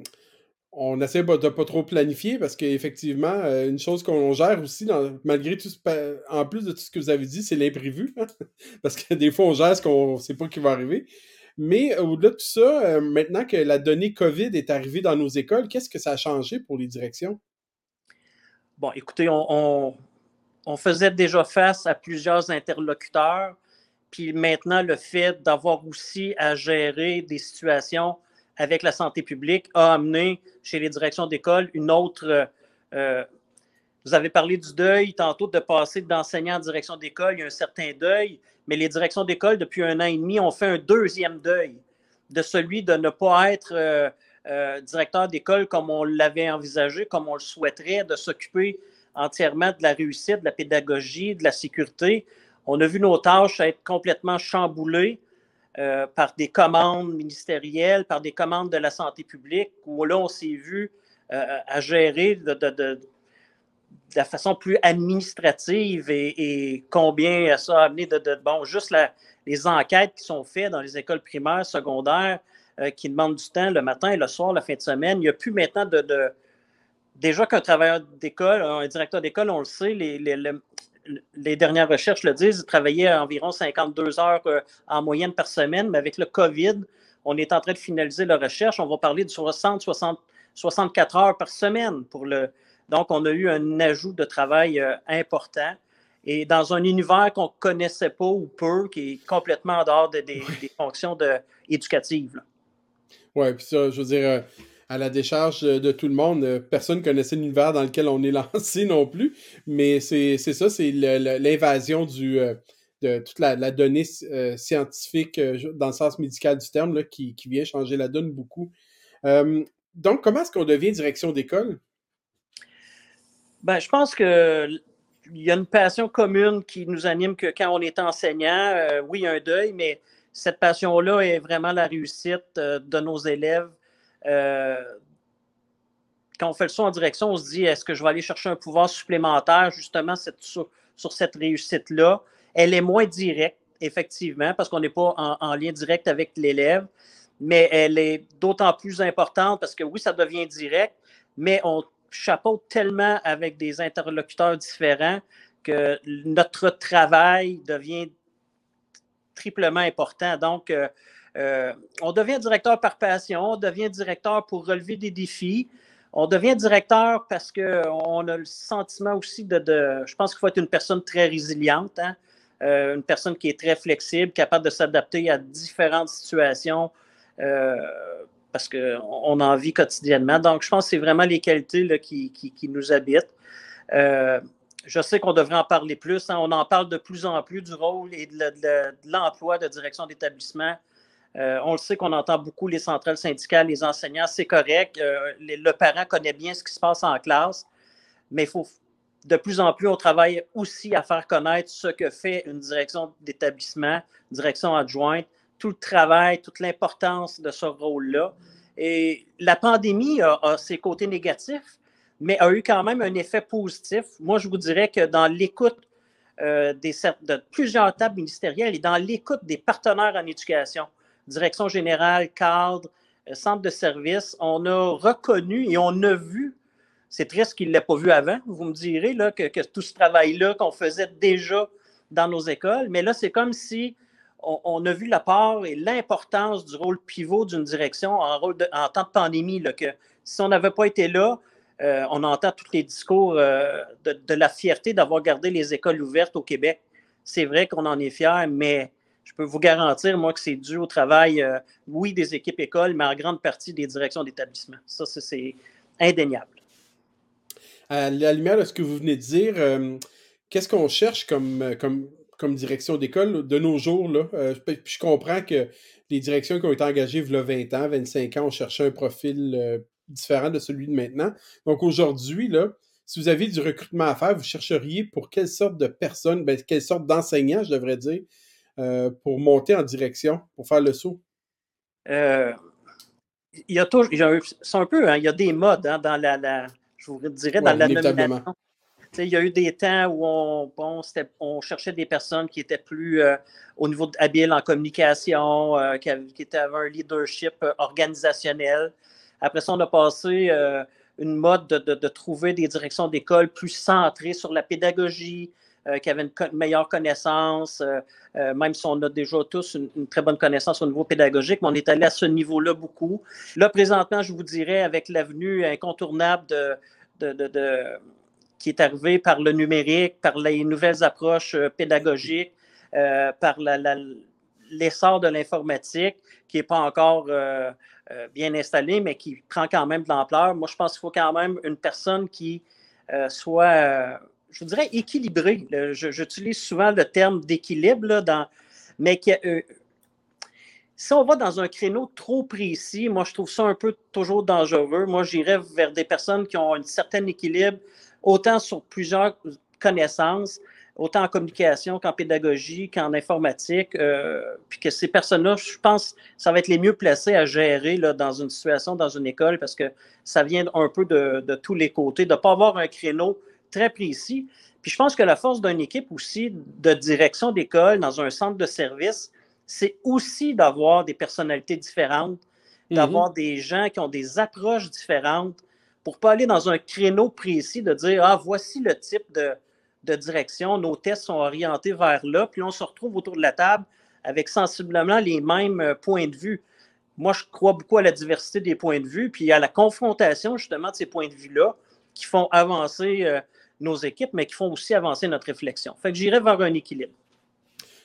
on essaie de pas trop planifier parce qu'effectivement, une chose qu'on gère aussi, malgré tout, en plus de tout ce que vous avez dit, c'est l'imprévu. Hein, [laughs] parce que des fois, on gère ce qu'on ne sait pas qui va arriver. Mais au-delà de tout ça, euh, maintenant que la donnée COVID est arrivée dans nos écoles, qu'est-ce que ça a changé pour les directions? Bon, écoutez, on, faisait déjà face à plusieurs interlocuteurs. Puis maintenant, le fait d'avoir aussi à gérer des situations avec la santé publique a amené chez les directions d'école une autre. Euh, euh, vous avez parlé du deuil tantôt de passer d'enseignant en direction d'école, il y a un certain deuil, mais les directions d'école, depuis un an et demi, ont fait un deuxième deuil de celui de ne pas être euh, directeur d'école comme on l'avait envisagé, comme on le souhaiterait, de s'occuper entièrement de la réussite, de la pédagogie, de la sécurité. On a vu nos tâches être complètement chamboulées euh, par des commandes ministérielles, par des commandes de la santé publique, où là, on s'est vu euh, à gérer de, la façon plus administrative et, combien ça a amené de, bon, juste les enquêtes qui sont faites dans les écoles primaires, secondaires, euh, qui demandent du temps le matin, le soir, la fin de semaine. Il n'y a plus maintenant de, déjà qu'un travailleur d'école, un directeur d'école, on le sait, les, les, dernières recherches le disent, il travaillait environ 52 heures euh, en moyenne par semaine, mais avec le COVID, on est en train de finaliser la recherche. On va parler de 60, 60 64 heures par semaine pour le. Donc, on a eu un ajout de travail euh, important. Et dans un univers qu'on ne connaissait pas ou peu, qui est complètement en dehors des, fonctions de, éducatives. Oui, puis ça, je veux dire, euh, à la décharge de tout le monde. Euh, personne ne connaissait l'univers dans lequel on est [laughs] lancé non plus, mais c'est ça, c'est l'invasion du euh, de toute la, donnée euh, scientifique dans le sens médical du terme qui, vient changer la donne beaucoup. donc, comment est-ce qu'on devient direction d'école? Ben, je pense que il y a une passion commune qui nous anime que quand on est enseignant, oui, un deuil, mais cette passion-là est vraiment la réussite de nos élèves quand on fait le saut en direction, on se dit est-ce que je vais aller chercher un pouvoir supplémentaire justement sur, cette réussite-là? Elle est moins directe, effectivement, parce qu'on n'est pas en, lien direct avec l'élève, mais elle est d'autant plus importante parce que oui, ça devient direct, mais on chapeaute tellement avec des interlocuteurs différents que notre travail devient triplement important. Donc, euh, euh, on devient directeur par passion, on devient directeur pour relever des défis. On devient directeur parce qu'on a le sentiment aussi de, je pense qu'il faut être une personne très résiliente, hein. euh, une personne qui est très flexible, capable de s'adapter à différentes situations euh, parce qu'on en vit quotidiennement. Donc, je pense que c'est vraiment les qualités qui, nous habitent. je sais qu'on devrait en parler plus. Hein. On en parle de plus en plus du rôle et de l'emploi de direction d'établissement euh, on le sait qu'on entend beaucoup les centrales syndicales, les enseignants, c'est correct. Euh, le parent connaît bien ce qui se passe en classe, mais il faut de plus en plus, on travaille aussi à faire connaître ce que fait une direction d'établissement, direction adjointe, tout le travail, toute l'importance de ce rôle-là. Et la pandémie a, ses côtés négatifs, mais a eu quand même un effet positif. Moi, je vous dirais que dans l'écoute euh, de plusieurs tables ministérielles et dans l'écoute des partenaires en éducation, direction générale, cadre, euh, centre de service, on a reconnu et on a vu, c'est triste qu'il ne l'ait pas vu avant, vous me direz, là, que, tout ce travail-là qu'on faisait déjà dans nos écoles, mais là, c'est comme si on, a vu la part et l'importance du rôle pivot d'une direction en, temps de pandémie, que si on n'avait pas été là, euh, on entend tous les discours euh, de, de, la fierté d'avoir gardé les écoles ouvertes au Québec. C'est vrai qu'on en est fier, mais je peux vous garantir, moi, que c'est dû au travail, euh, oui, des équipes écoles, mais en grande partie des directions d'établissement. Ça, c'est indéniable. À la lumière de ce que vous venez de dire, euh, qu'est-ce qu'on cherche comme, euh, comme, direction d'école de nos jours? Là? je comprends que les directions qui ont été engagées il y a 20 ans, 25 ans, ont cherché un profil différent de celui de maintenant. Donc aujourd'hui, si vous aviez du recrutement à faire, vous chercheriez pour quelle sorte de personnes, ben, quelle sorte d'enseignants, je devrais dire, euh, pour monter en direction, pour faire le saut? Euh, il y a toujours, c'est un peu, hein, il y a des modes hein, dans la, je vous dirais, dans la nomination. il y a eu des temps où on, on cherchait des personnes qui étaient plus euh, au niveau habiles en communication, qui, avaient, qui, un leadership organisationnel. Après ça, on a passé une mode de, de, trouver des directions d'école plus centrées sur la pédagogie, euh, qui avaient une meilleure connaissance, euh, euh, même si on a déjà tous une, très bonne connaissance au niveau pédagogique, mais on est allé à ce niveau-là beaucoup. Là, présentement, je vous dirais, avec l'avenue incontournable de, qui est arrivée par le numérique, par les nouvelles approches pédagogiques, par l'essor de l'informatique, qui n'est pas encore bien installé, mais qui prend quand même de l'ampleur. Moi, je pense qu'il faut quand même une personne qui soit je vous dirais, équilibré. J'utilise souvent le terme d'équilibre, mais euh, si on va dans un créneau trop précis, moi, je trouve ça un peu toujours dangereux. Moi, j'irais vers des personnes qui ont un certain équilibre, autant sur plusieurs connaissances, autant en communication qu'en pédagogie, qu'en informatique, euh, puis que ces personnes-là, je pense, ça va être les mieux placés à gérer dans une situation, dans une école, parce que ça vient un peu de, de tous les côtés, de ne pas avoir un créneau très précis. Puis je pense que la force d'une équipe aussi de direction d'école dans un centre de service, c'est aussi d'avoir des personnalités différentes, mm-hmm. d'avoir des gens qui ont des approches différentes pour ne pas aller dans un créneau précis de dire Ah, voici le type de, de direction, nos tests sont orientés vers là, puis on se retrouve autour de la table avec sensiblement les mêmes euh, points de vue. Moi, je crois beaucoup à la diversité des points de vue, puis à la confrontation justement de ces points de vue-là qui font avancer euh, nos équipes, mais qui font aussi avancer notre réflexion. Fait que j'irai vers un équilibre.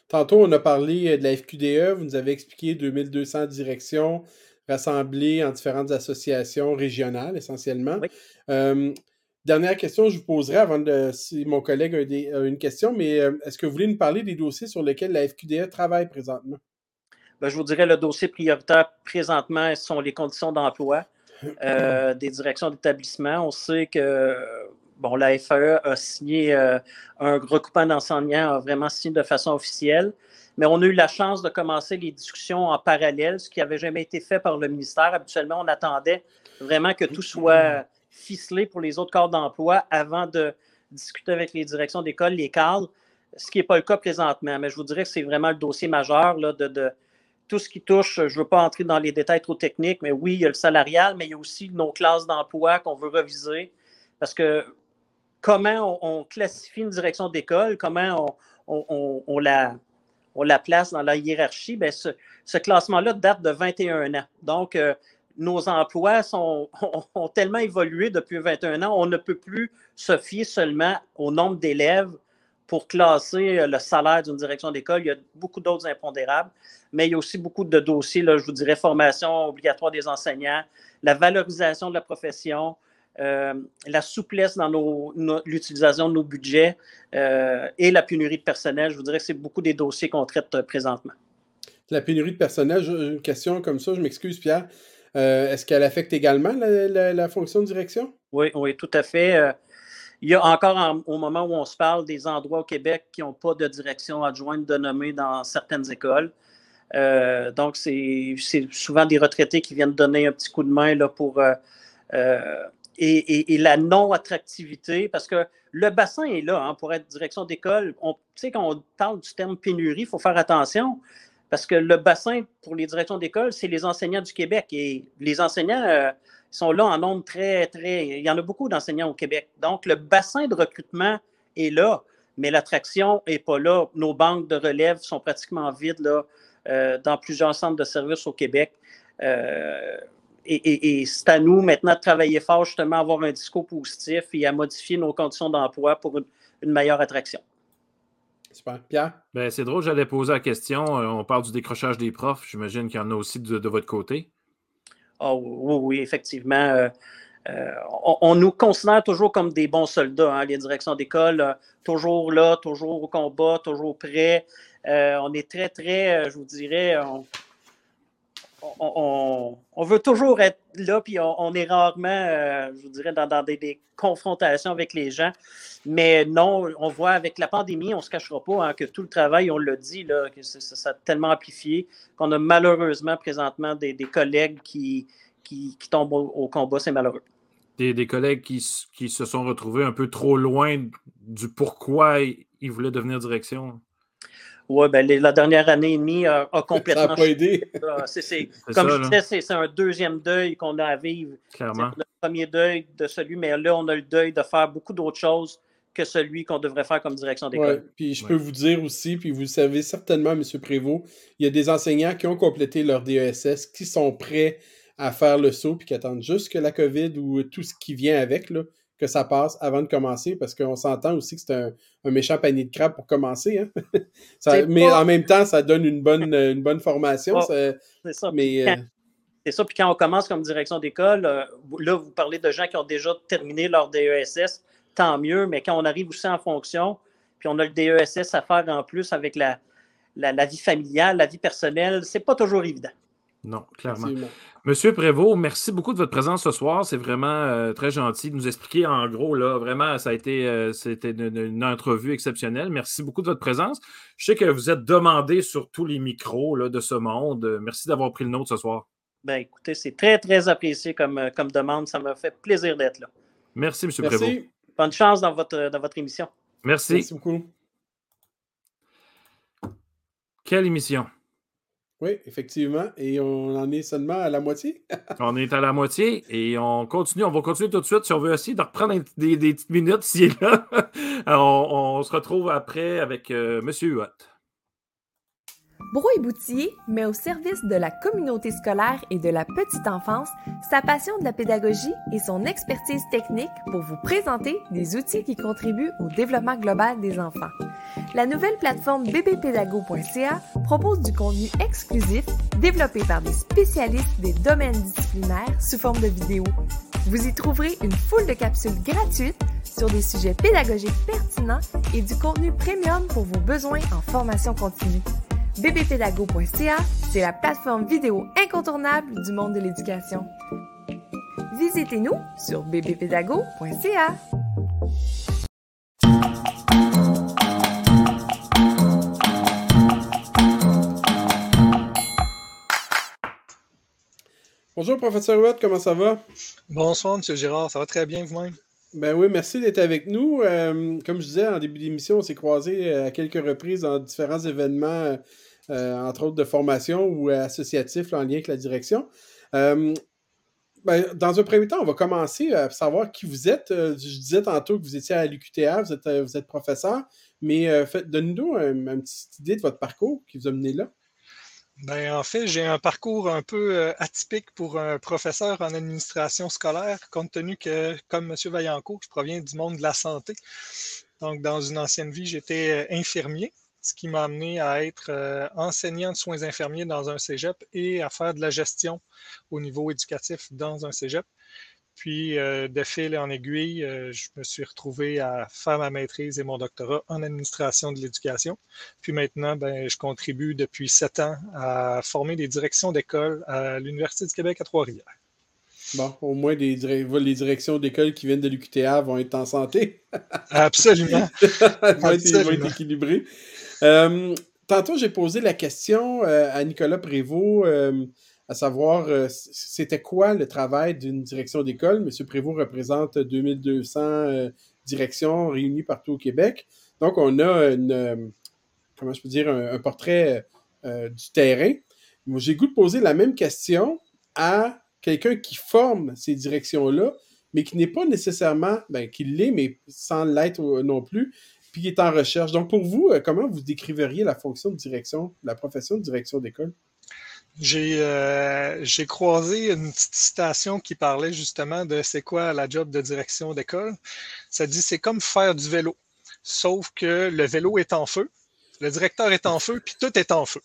Tantôt, on a parlé euh, de la FQDE, vous nous avez expliqué 2200 directions rassemblées en différentes associations régionales essentiellement. Dernière question, je vous poserai avant de. Si mon collègue a, une question, mais euh, est-ce que vous voulez nous parler des dossiers sur lesquels la FQDE travaille présentement? Ben, je vous dirais le dossier prioritaire présentement sont les conditions d'emploi [laughs] euh, des directions d'établissement. On sait que bon, la FAE a signé euh, un recoupement d'enseignants, a vraiment signé de façon officielle. Mais on a eu la chance de commencer les discussions en parallèle, ce qui n'avait jamais été fait par le ministère. Habituellement, on attendait vraiment que tout soit ficelé pour les autres cadres d'emploi avant de discuter avec les directions d'école, les cadres, ce qui n'est pas le cas présentement. Mais je vous dirais que c'est vraiment le dossier majeur là, de, tout ce qui touche, je ne veux pas entrer dans les détails trop techniques, mais oui, il y a le salarial, mais il y a aussi nos classes d'emploi qu'on veut reviser. Parce que comment on, classifie une direction d'école, comment on, la, place dans la hiérarchie, bien, ce, classement-là date de 21 ans. Donc, euh, nos emplois ont, tellement évolué depuis 21 ans, on ne peut plus se fier seulement au nombre d'élèves pour classer euh, le salaire d'une direction d'école. Il y a beaucoup d'autres impondérables, mais il y a aussi beaucoup de dossiers, là, je vous dirais, formation obligatoire des enseignants, la valorisation de la profession, euh, la souplesse dans l'utilisation de nos budgets euh, et la pénurie de personnel. Je vous dirais que c'est beaucoup des dossiers qu'on traite présentement. La pénurie de personnel, une question comme ça, je m'excuse Pierre. Euh, est-ce qu'elle affecte également la, fonction de direction? Oui, oui, tout à fait. Euh, il y a encore, au moment où on se parle, des endroits au Québec qui n'ont pas de direction adjointe de nommer dans certaines écoles. Euh, donc, c'est souvent des retraités qui viennent donner un petit coup de main là, pour. Et, la non-attractivité, parce que le bassin est là hein, pour être direction d'école. Tu sais, quand on parle du terme pénurie, il faut faire attention. Parce que le bassin pour les directions d'école, c'est les enseignants du Québec. Et les enseignants euh, sont là en nombre très, très. Il y en a beaucoup d'enseignants au Québec. Donc, le bassin de recrutement est là, mais l'attraction n'est pas là. Nos banques de relève sont pratiquement vides là, euh, dans plusieurs centres de services au Québec. Euh, et, c'est à nous maintenant de travailler fort, justement, à avoir un discours positif et à modifier nos conditions d'emploi pour une meilleure attraction. Super. Pierre? Ben, c'est drôle, j'allais poser la question. Euh, on parle du décrochage des profs. J'imagine qu'il y en a aussi de, votre côté. Oh, oui, oui, effectivement. Euh, euh, on, nous considère toujours comme des bons soldats, hein, les directions d'école, toujours là, toujours au combat, toujours prêts. on est très, très, je vous dirais, on, veut toujours être là, puis on, est rarement, euh, je vous dirais, dans, des, confrontations avec les gens. Mais non, on voit avec la pandémie, on ne se cachera pas hein, que tout le travail, on l'a dit, que ça, a tellement amplifié qu'on a malheureusement présentement des, collègues qui, qui, tombent au, combat. C'est malheureux. Des, collègues qui, qui, se sont retrouvés un peu trop loin du pourquoi ils voulaient devenir direction. Oui, ben, la dernière année et demie a, complètement. Ça n'a pas aidé. comme je disais, c'est un deuxième deuil qu'on a à vivre. Clairement. Le premier deuil de celui, mais là, on a le deuil de faire beaucoup d'autres choses que celui qu'on devrait faire comme direction d'école. Ouais, puis je peux vous dire aussi, puis vous le savez certainement, M. Prévost, il y a des enseignants qui ont complété leur DESS, qui sont prêts à faire le saut, puis qui attendent juste que la COVID ou tout ce qui vient avec, là, que ça passe avant de commencer, parce qu'on s'entend aussi que c'est un, méchant panier de crabes pour commencer. Hein? [laughs] mais en même temps, ça donne une bonne, une bonne formation. c'est ça. Mais, euh, C'est ça. Puis quand on commence comme direction d'école, euh, là, vous parlez de gens qui ont déjà terminé leur DESS, tant mieux. Mais quand on arrive aussi en fonction, puis on a le DESS à faire en plus avec la, la, vie familiale, la vie personnelle, c'est pas toujours évident. Non, clairement. Monsieur Prévost, merci beaucoup de votre présence ce soir. C'est vraiment euh, très gentil de nous expliquer en gros. Là, vraiment, ça a été euh, c'était une, entrevue exceptionnelle. Merci beaucoup de votre présence. Je sais que vous êtes demandé sur tous les micros là, de ce monde. Merci d'avoir pris le nôtre ce soir. Ben, écoutez, c'est très, très apprécié comme, euh, comme demande. Ça m'a fait plaisir d'être là. Merci, M. Prévost. Bonne chance dans votre, dans votre émission. Merci. Merci beaucoup. Quelle émission? Oui, effectivement. Et on en est seulement à la moitié. [laughs] on est à la moitié et on continue. On va continuer tout de suite si on veut essayer de reprendre des, petites minutes et là. [laughs] on, se retrouve après avec euh, M. Huot. Brouille Boutier met au service de la communauté scolaire et de la petite enfance sa passion de la pédagogie et son expertise technique pour vous présenter des outils qui contribuent au développement global des enfants. La nouvelle plateforme bbpédago.ca propose du contenu exclusif développé par des spécialistes des domaines disciplinaires sous forme de vidéos. Vous y trouverez une foule de capsules gratuites sur des sujets pédagogiques pertinents et du contenu premium pour vos besoins en formation continue bbpédago.ca, c'est la plateforme vidéo incontournable du monde de l'éducation. Visitez-nous sur bbpédago.ca. Bonjour, professeur Watt, comment ça va? Bonsoir, M. Girard, ça va très bien vous-même? Ben oui, merci d'être avec nous. Euh, comme je disais en début d'émission, on s'est croisés à quelques reprises dans différents événements euh, euh, entre autres de formation ou associatif en lien avec la direction. Euh, ben, dans un premier temps, on va commencer à savoir qui vous êtes. Euh, je disais tantôt que vous étiez à l'UQTA, vous êtes, professeur, mais donnez-nous une petite idée de votre parcours qui vous a mené là. Ben, en fait, j'ai un parcours un peu atypique pour un professeur en administration scolaire, compte tenu que, comme M. Vaillancourt, je proviens du monde de la santé. Donc, dans une ancienne vie, j'étais infirmier ce qui m'a amené à être euh, enseignant de soins infirmiers dans un cégep et à faire de la gestion au niveau éducatif dans un cégep. Puis, euh, de fil en aiguille, euh, je me suis retrouvé à faire ma maîtrise et mon doctorat en administration de l'éducation. Puis maintenant, ben, je contribue depuis sept ans à former des directions d'école à l'Université du Québec à Trois-Rivières. Bon, au moins les, les directions d'école qui viennent de l'UQTA vont être en santé. [laughs] Absolument. [laughs] vont, être, équilibrées. Euh, tantôt, j'ai posé la question euh, à Nicolas Prévost, euh, à savoir c'était quoi le travail d'une direction d'école? Monsieur Prévost représente 2200 directions réunies partout au Québec. Donc, on a une, comment je peux dire, un, portrait du terrain. Moi, j'ai goût de poser la même question à quelqu'un qui forme ces directions-là, mais qui n'est pas nécessairement, ben, qui l'est, mais sans l'être non plus, puis qui est en recherche. Donc, pour vous, euh, comment vous décriveriez la fonction de direction, la profession de direction d'école? Euh, j'ai croisé une petite citation qui parlait justement de c'est quoi la job de direction d'école. Ça dit c'est comme faire du vélo, sauf que le vélo est en feu, le directeur est en [laughs] feu, puis tout est en feu.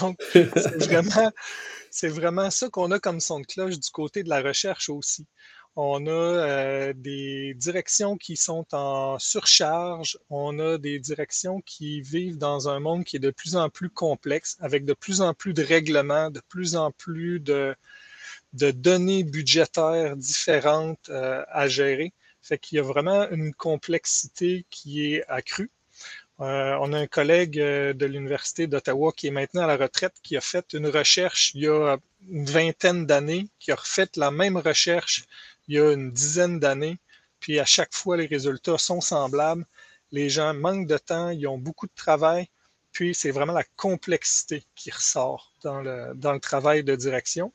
Donc, c'est vraiment, ça qu'on a comme son de cloche du côté de la recherche aussi. On a euh, des directions qui sont en surcharge. On a des directions qui vivent dans un monde qui est de plus en plus complexe, avec de plus en plus de règlements, de plus en plus de, données budgétaires différentes euh, à gérer. Fait qu'il y a vraiment une complexité qui est accrue. Euh, on a un collègue de l'Université d'Ottawa qui est maintenant à la retraite, qui a fait une recherche il y a une vingtaine d'années, qui a refait la même recherche il y a une dizaine d'années, puis à chaque fois, les résultats sont semblables. Les gens manquent de temps, ils ont beaucoup de travail, puis c'est vraiment la complexité qui ressort dans le, dans le travail de direction.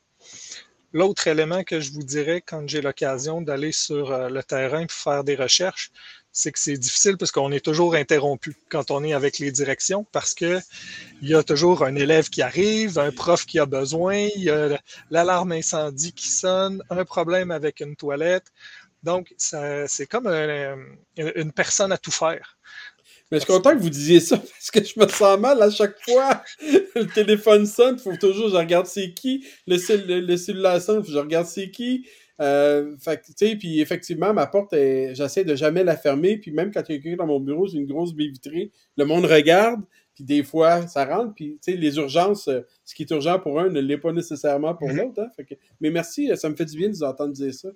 L'autre élément que je vous dirais quand j'ai l'occasion d'aller sur euh, le terrain pour faire des recherches, c'est que c'est difficile parce qu'on est toujours interrompu quand on est avec les directions parce que il y a toujours un élève qui arrive, un prof qui a besoin, il y a l'alarme incendie qui sonne, un problème avec une toilette. Donc, c'est comme une personne à tout faire. Mais je suis content que vous disiez ça [laughs] parce que je me sens mal à chaque fois. le téléphone sonne, il faut toujours je regarde c'est qui. Le, le, cellulaire sonne, je regarde c'est qui. Euh, fait tu sais, puis effectivement, ma porte, j'essaie de jamais la fermer. Puis même quand il y a quelqu'un dans mon bureau, j'ai une grosse baie vitrée. Le monde regarde. Puis des fois, ça rentre. Puis, tu sais, les urgences, euh, ce qui est urgent pour un ne l'est pas nécessairement pour mm-hmm. l'autre. Hein. Mais merci, ça me fait du bien de vous entendre dire ça.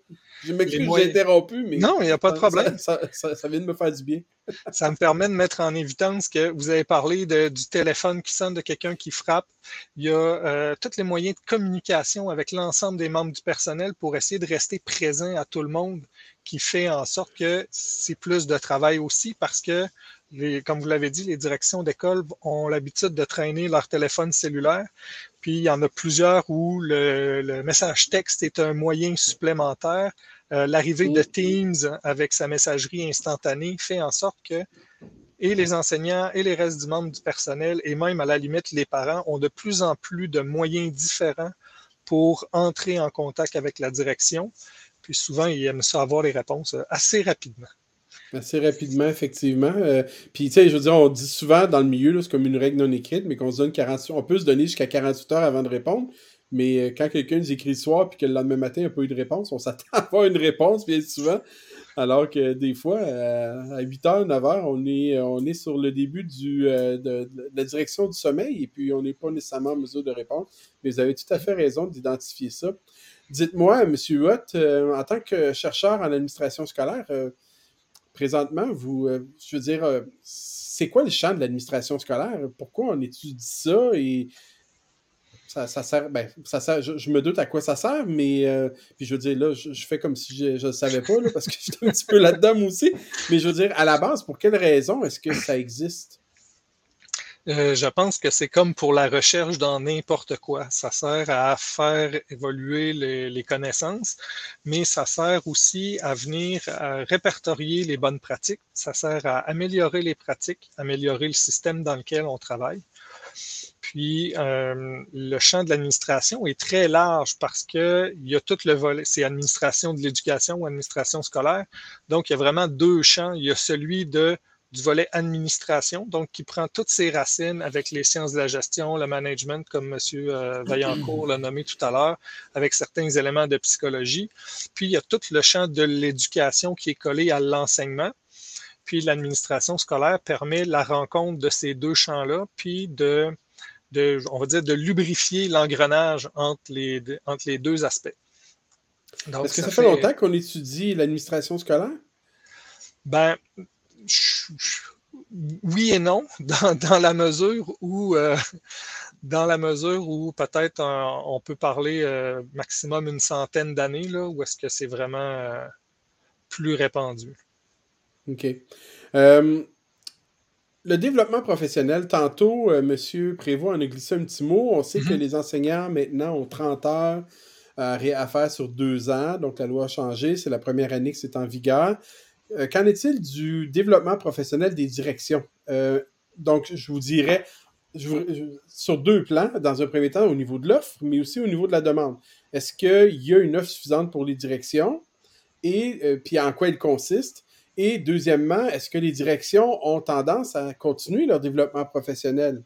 Je m'excuse, j'ai interrompu, mais. Non, il n'y a pas de problème. Ça, vient de me faire du bien. [laughs] ça me permet de mettre en évidence que vous avez parlé du téléphone qui sonne, de quelqu'un qui frappe. Il y a euh, tous les moyens de communication avec l'ensemble des membres du personnel pour essayer de rester présent à tout le monde qui fait en sorte que c'est plus de travail aussi parce que, comme vous l'avez dit, les directions d'école ont l'habitude de traîner leur téléphone cellulaire. Puis il y en a plusieurs où le, message texte est un moyen supplémentaire. Euh, l'arrivée de Teams avec sa messagerie instantanée fait en sorte que et les enseignants et les restes du membre du personnel et même à la limite les parents ont de plus en plus de moyens différents pour entrer en contact avec la direction. Puis souvent, ils aiment ça avoir les réponses assez rapidement. Assez rapidement, effectivement. Euh, puis, tu sais, je veux dire, on dit souvent dans le milieu, c'est comme une règle non écrite, mais qu'on se donne 48 on peut se donner jusqu'à 48 heures avant de répondre. Mais euh, quand quelqu'un nous écrit le soir puis que le lendemain matin, il n'y a pas eu de réponse, on s'attend [laughs] à avoir une réponse bien souvent. Alors que des fois, à 8 h, 9 h, on est, on est sur le début du, de, la direction du sommeil et puis on n'est pas nécessairement en mesure de répondre. Mais vous avez tout à fait raison d'identifier ça. Dites-moi, M. Euh, en tant que chercheur en administration scolaire, euh, présentement, vous, euh, je veux dire, c'est quoi le champ de l'administration scolaire? Pourquoi on étudie ça et ça, sert, ben, ça sert, je, me doute à quoi ça sert, mais puis je veux dire, là, je, fais comme si je ne savais pas, parce que j'étais un petit peu là-dedans aussi, mais je veux dire, à la base, pour quelle raison est-ce que ça existe? Euh, je pense que c'est comme pour la recherche dans n'importe quoi. Ça sert à faire évoluer les, connaissances, mais ça sert aussi à venir répertorier les bonnes pratiques. Ça sert à améliorer les pratiques, améliorer le système dans lequel on travaille. Puis euh, le champ de l'administration est très large parce que il y a tout le volet, c'est administration de l'éducation ou administration scolaire. Donc il y a vraiment deux champs. Il y a celui de du volet administration, donc qui prend toutes ses racines avec les sciences de la gestion, le management, comme M. Euh, Vaillancourt l'a nommé tout à l'heure, avec certains éléments de psychologie. Puis il y a tout le champ de l'éducation qui est collé à l'enseignement. Puis l'administration scolaire permet la rencontre de ces deux champs-là, puis de, de, on va dire, de lubrifier l'engrenage entre les, entre les deux aspects. Est-ce que ça, fait longtemps qu'on étudie l'administration scolaire? Ben, oui et non, [laughs] dans, la mesure où euh, dans la mesure où peut-être on peut parler euh, maximum une centaine d'années, là, où est-ce que c'est vraiment euh, plus répandu. OK. le développement professionnel, tantôt, M. Prévost en a glissé un petit mot. On sait que mm-hmm. les enseignants maintenant ont 30 heures à faire sur deux ans. Donc, la loi a changé. C'est la première année que c'est en vigueur. Euh, qu'en est-il du développement professionnel des directions? Euh, donc, je vous dirais, sur deux plans, dans un premier temps au niveau de l'offre, mais aussi au niveau de la demande. Est-ce qu'il y a une offre suffisante pour les directions? Et euh, puis en quoi elle consiste? Et deuxièmement, est-ce que les directions ont tendance à continuer leur développement professionnel?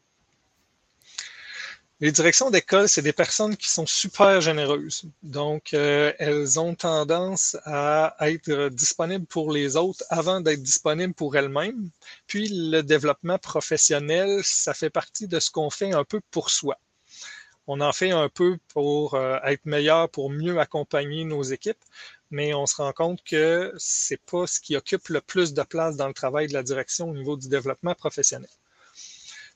Les directions d'école, c'est des personnes qui sont super généreuses. Donc, euh, elles ont tendance à être disponibles pour les autres avant d'être disponibles pour elles-mêmes. Puis, le développement professionnel, ça fait partie de ce qu'on fait un peu pour soi. On en fait un peu pour euh, être meilleur, pour mieux accompagner nos équipes, mais on se rend compte que c'est pas ce qui occupe le plus de place dans le travail de la direction au niveau du développement professionnel.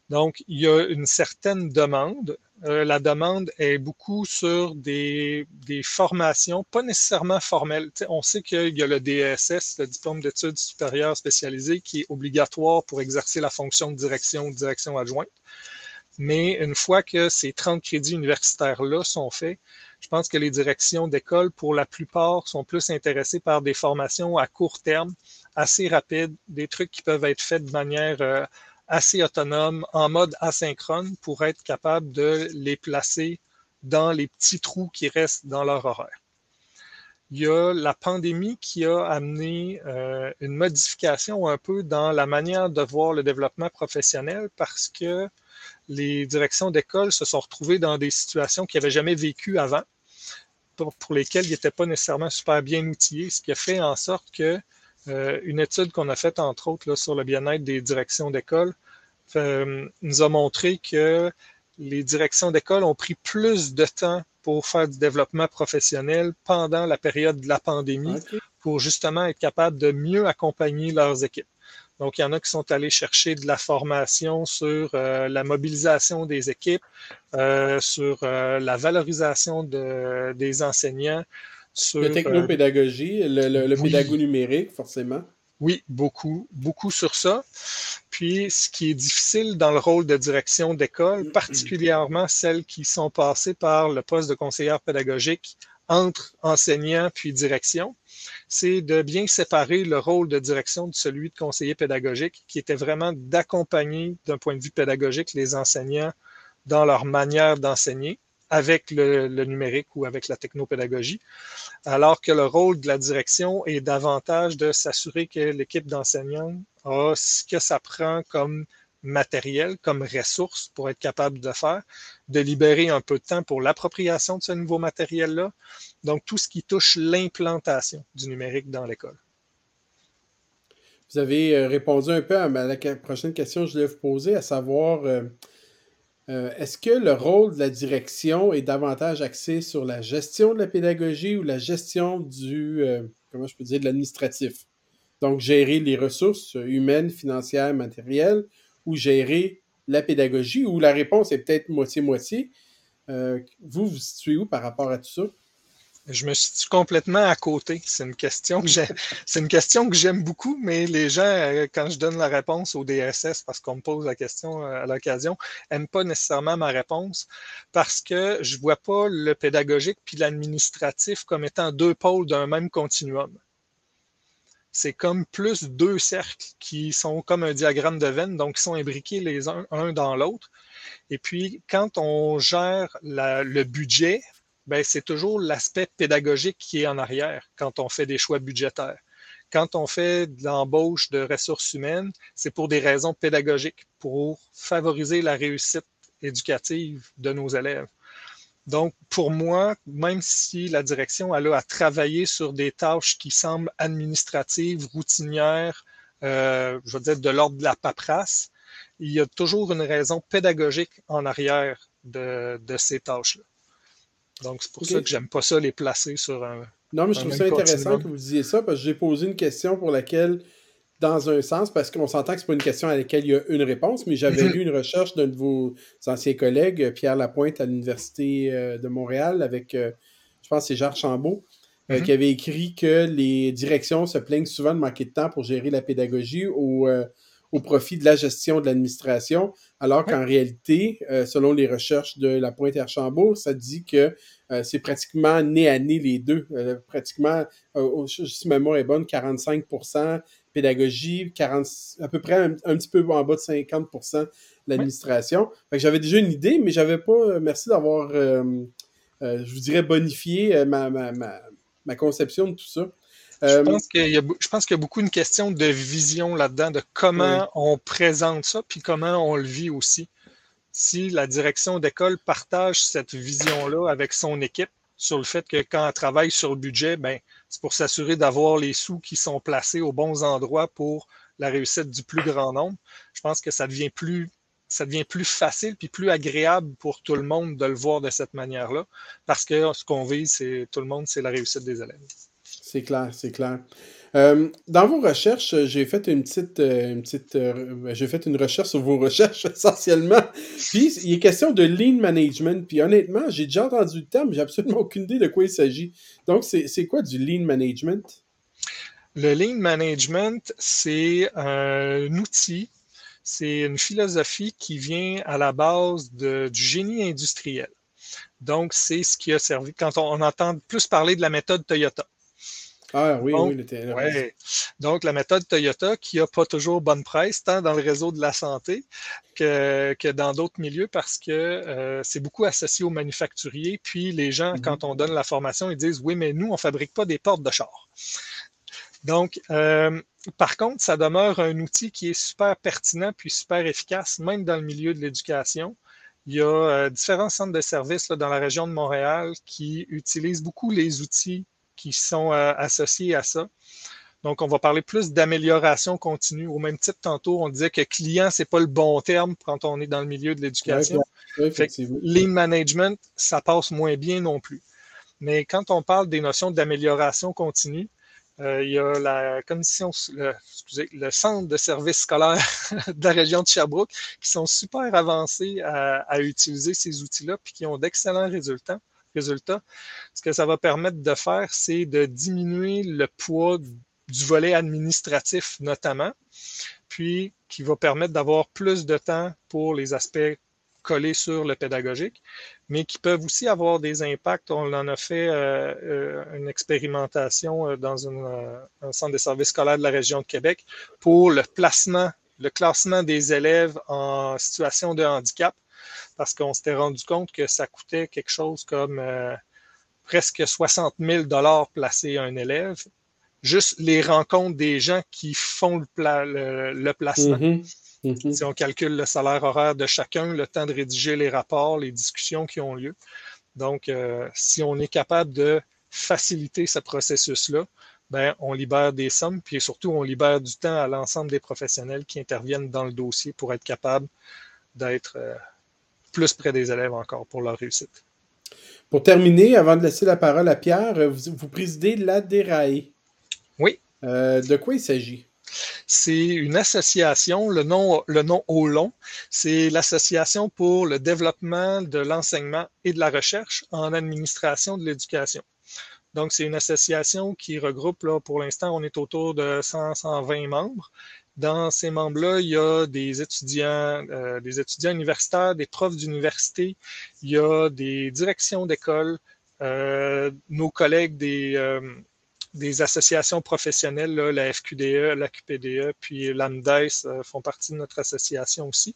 Donc, il y a une certaine demande. Euh, la demande est beaucoup sur des, formations, pas nécessairement formelles. on sait qu'il y a le DSS, le diplôme d'études supérieures spécialisées, qui est obligatoire pour exercer la fonction de direction ou direction adjointe. Mais une fois que ces 30 crédits universitaires-là sont faits, je pense que les directions d'école, pour la plupart, sont plus intéressées par des formations à court terme, assez rapides, des trucs qui peuvent être faits de manière euh, assez autonomes en mode asynchrone pour être capable de les placer dans les petits trous qui restent dans leur horaire. Il y a la pandémie qui a amené euh, une modification un peu dans la manière de voir le développement professionnel parce que les directions d'école se sont retrouvées dans des situations qu'ils n'avaient jamais vécues avant, pour, pour lesquelles ils n'étaient pas nécessairement super bien outillés, ce qui a fait en sorte que euh, une étude qu'on a faite, entre autres, sur le bien-être des directions d'école nous a montré que les directions d'école ont pris plus de temps pour faire du développement professionnel pendant la période de la pandémie pour justement être capable de mieux accompagner leurs équipes. Donc, il y en a qui sont allés chercher de la formation sur euh, la mobilisation des équipes, euh, sur euh, la valorisation de, des enseignants. Sur, la technopédagogie, le, le, numérique, forcément. Oui, beaucoup, beaucoup sur ça. Puis, ce qui est difficile dans le rôle de direction d'école, mm-hmm. particulièrement celles qui sont passées par le poste de conseillère pédagogique entre enseignants puis direction, c'est de bien séparer le rôle de direction de celui de conseiller pédagogique, qui était vraiment d'accompagner d'un point de vue pédagogique les enseignants dans leur manière d'enseigner avec le, numérique ou avec la technopédagogie, alors que le rôle de la direction est davantage de s'assurer que l'équipe d'enseignants a ce que ça prend comme matériel, comme ressource pour être capable de faire, de libérer un peu de temps pour l'appropriation de ce nouveau matériel-là. Donc, tout ce qui touche l'implantation du numérique dans l'école. Vous avez euh, répondu un peu à la prochaine question que je voulais vous poser, à savoir, euh, euh, est-ce que le rôle de la direction est davantage axé sur la gestion de la pédagogie ou la gestion du, comment je peux dire, de l'administratif? Donc, gérer les ressources humaines, financières, matérielles, ou gérer la pédagogie, ou la réponse est peut-être moitié-moitié. Euh, vous, vous situez où par rapport à tout ça? Je me situe complètement à côté. [laughs] C'est une question que j'aime beaucoup, mais les gens, euh, quand je donne la réponse au DSS, parce qu'on me pose la question euh, à l'occasion, n'aiment pas nécessairement ma réponse parce que je vois pas le pédagogique puis l'administratif comme étant deux pôles d'un même continuum c'est comme plus deux cercles qui sont comme un diagramme de veine, donc qui sont imbriqués les uns, un dans l'autre. Et puis, quand on gère le budget, ben, c'est toujours l'aspect pédagogique qui est en arrière quand on fait des choix budgétaires. Quand on fait de l'embauche de ressources humaines, c'est pour des raisons pédagogiques, pour favoriser la réussite éducative de nos élèves. Donc, pour moi, même si la direction a à travailler sur des tâches qui semblent administratives, routinières, euh, je veux dire de l'ordre de la paperasse, il y a toujours une raison pédagogique en arrière de, ces tâches-là. Donc, c'est pour ça que j'aime pas ça les placer sur un. Non, mais je trouve ça intéressant que vous disiez ça parce que j'ai posé une question pour laquelle dans un sens, parce qu'on s'entend que ce n'est pas une question à laquelle il y a une réponse, mais j'avais [laughs] lu une recherche d'un de vos anciens collègues, Pierre Lapointe, à l'Université euh, de Montréal, avec, euh, je pense, c'est Jacques Chambault, euh, mhm. qui avait écrit que les directions se plaignent souvent de manquer de temps pour gérer la pédagogie au, au profit de la gestion de l'administration, alors qu'en réalité, selon les recherches de Lapointe et Archambault, ça dit que c'est pratiquement nez à nez les deux. pratiquement, si ma mémoire est bonne, 45% pédagogie, 40, à peu près un, petit peu en bas de 50 de l'administration. J'avais déjà une idée, mais j'avais pas. Euh, merci d'avoir, euh, euh, je vous dirais, bonifié ma, ma, ma, conception de tout ça. Je, pense qu'il y a, je pense qu'il y a beaucoup une question de vision là-dedans, de comment on présente ça, puis comment on le vit aussi. Si la direction d'école partage cette vision-là avec son équipe, sur le fait que quand elle travaille sur le budget, ben, c'est pour s'assurer d'avoir les sous qui sont placés aux bons endroits pour la réussite du plus grand nombre. Je pense que ça devient plus, ça devient plus facile puis plus agréable pour tout le monde de le voir de cette manière-là, parce que ce qu'on vise, c'est tout le monde, c'est la réussite des élèves. C'est clair, c'est clair. Euh, dans vos recherches, j'ai fait une petite, euh, une petite, euh, j'ai fait une recherche sur vos recherches [laughs] essentiellement. Puis il est question de lean management. Puis honnêtement, j'ai déjà entendu le terme, j'ai absolument [laughs] aucune idée de quoi il s'agit. Donc c'est quoi du lean management? Le lean management, c'est un outil, c'est une philosophie qui vient à la base de, du génie industriel. Donc c'est ce qui a servi quand on entend plus parler de la méthode Toyota. Ah oui, Donc, oui, Donc, la méthode Toyota qui n'a pas toujours bonne presse, tant dans le réseau de la santé que, que dans d'autres milieux, parce que euh, c'est beaucoup associé aux manufacturiers. Puis les gens, mm-hmm. quand on donne la formation, ils disent Oui, mais nous, on ne fabrique pas des portes de char. Donc, euh, par contre, ça demeure un outil qui est super pertinent puis super efficace, même dans le milieu de l'éducation. Il y a euh, différents centres de services là, dans la région de Montréal qui utilisent beaucoup les outils qui sont euh, associés à ça Donc, on va parler plus d'amélioration continue. Au même titre, tantôt, on disait que client, c'est pas le bon terme quand on est dans le milieu de l'éducation. lean management, ça passe moins bien non plus. Mais quand on parle des notions d'amélioration continue, euh, il y a la commission, le, excusez, le centre de services scolaires [laughs] de la région de Sherbrooke qui sont super avancés à, à utiliser ces outils-là puis qui ont d'excellents résultats. Résultats. Ce que ça va permettre de faire, c'est de diminuer le poids du volet administratif notamment, puis qui va permettre d'avoir plus de temps pour les aspects collés sur le pédagogique, mais qui peuvent aussi avoir des impacts. On en a fait euh, euh, une expérimentation euh, dans un centre de services scolaires de la région de Québec pour le placement, le classement des élèves en situation de handicap, parce qu'on s'était rendu compte que ça coûtait quelque chose comme presque 60 000 dollars placer un élève juste les rencontres des gens qui font le, le, placement. Mm-hmm. Mm-hmm. Si on calcule le salaire horaire de chacun, le temps de rédiger les rapports, les discussions qui ont lieu. Donc, euh, si on est capable de faciliter ce processus-là, ben, on libère des sommes, puis surtout, on libère du temps à l'ensemble des professionnels qui interviennent dans le dossier pour être capable d'être euh, plus près des élèves encore pour leur réussite. Pour terminer, avant de laisser la parole à Pierre, vous, vous présidez l'ADERAE. Oui. Euh, de quoi il s'agit? C'est une association, le nom, le nom au long, c'est l'Association pour le développement de l'enseignement et de la recherche en administration de l'éducation. Donc, c'est une association qui regroupe, là, pour l'instant, on est autour de 100, 120 membres. Dans ces membres-là, il y a des étudiants, euh, des étudiants universitaires, des profs d'université, il y a des directions d'école, euh, nos collègues des, des associations professionnelles, la FQDE, la QPDE, puis l'AMDES euh, font partie de notre association aussi.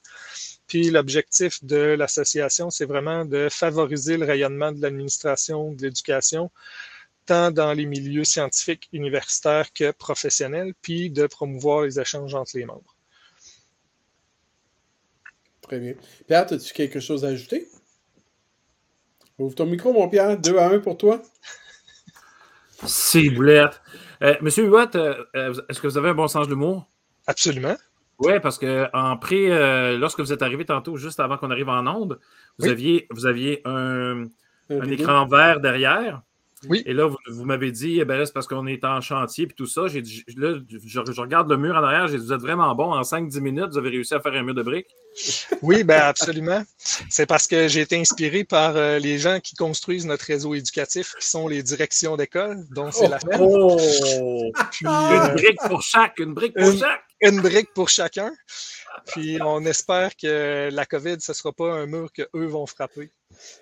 Puis l'objectif de l'association, c'est vraiment de favoriser le rayonnement de l'administration de l'éducation, tant dans les milieux scientifiques, universitaires que professionnels, puis de promouvoir les échanges entre les membres. Très bien. Pierre, as-tu quelque chose à ajouter? Ouvre ton micro, mon Pierre. Deux à un pour toi. C'est boulette. Euh, Monsieur Huot, euh, euh, est-ce que vous avez un bon sens de l'humour? Absolument. Oui, parce que en pré, lorsque vous êtes arrivé tantôt, juste avant qu'on arrive en onde, vous aviez, vous aviez un, un écran vert derrière. Oui. Et là, vous, m'avez dit, eh ben c'est parce qu'on est en chantier et tout ça. J'ai, là, je, regarde le mur en arrière, j'ai dit, vous êtes vraiment bon. En 5-10 minutes, vous avez réussi à faire un mur de briques. [laughs] Oui, ben absolument. C'est parce que j'ai été inspiré par euh, les gens qui construisent notre réseau éducatif, qui sont les directions d'école, dont c'est la ferme. Oh! une euh, brique pour chaque, une brique pour chaque. Une brique pour chacun. Puis on espère que la COVID, ce ne sera pas un mur qu'eux vont frapper.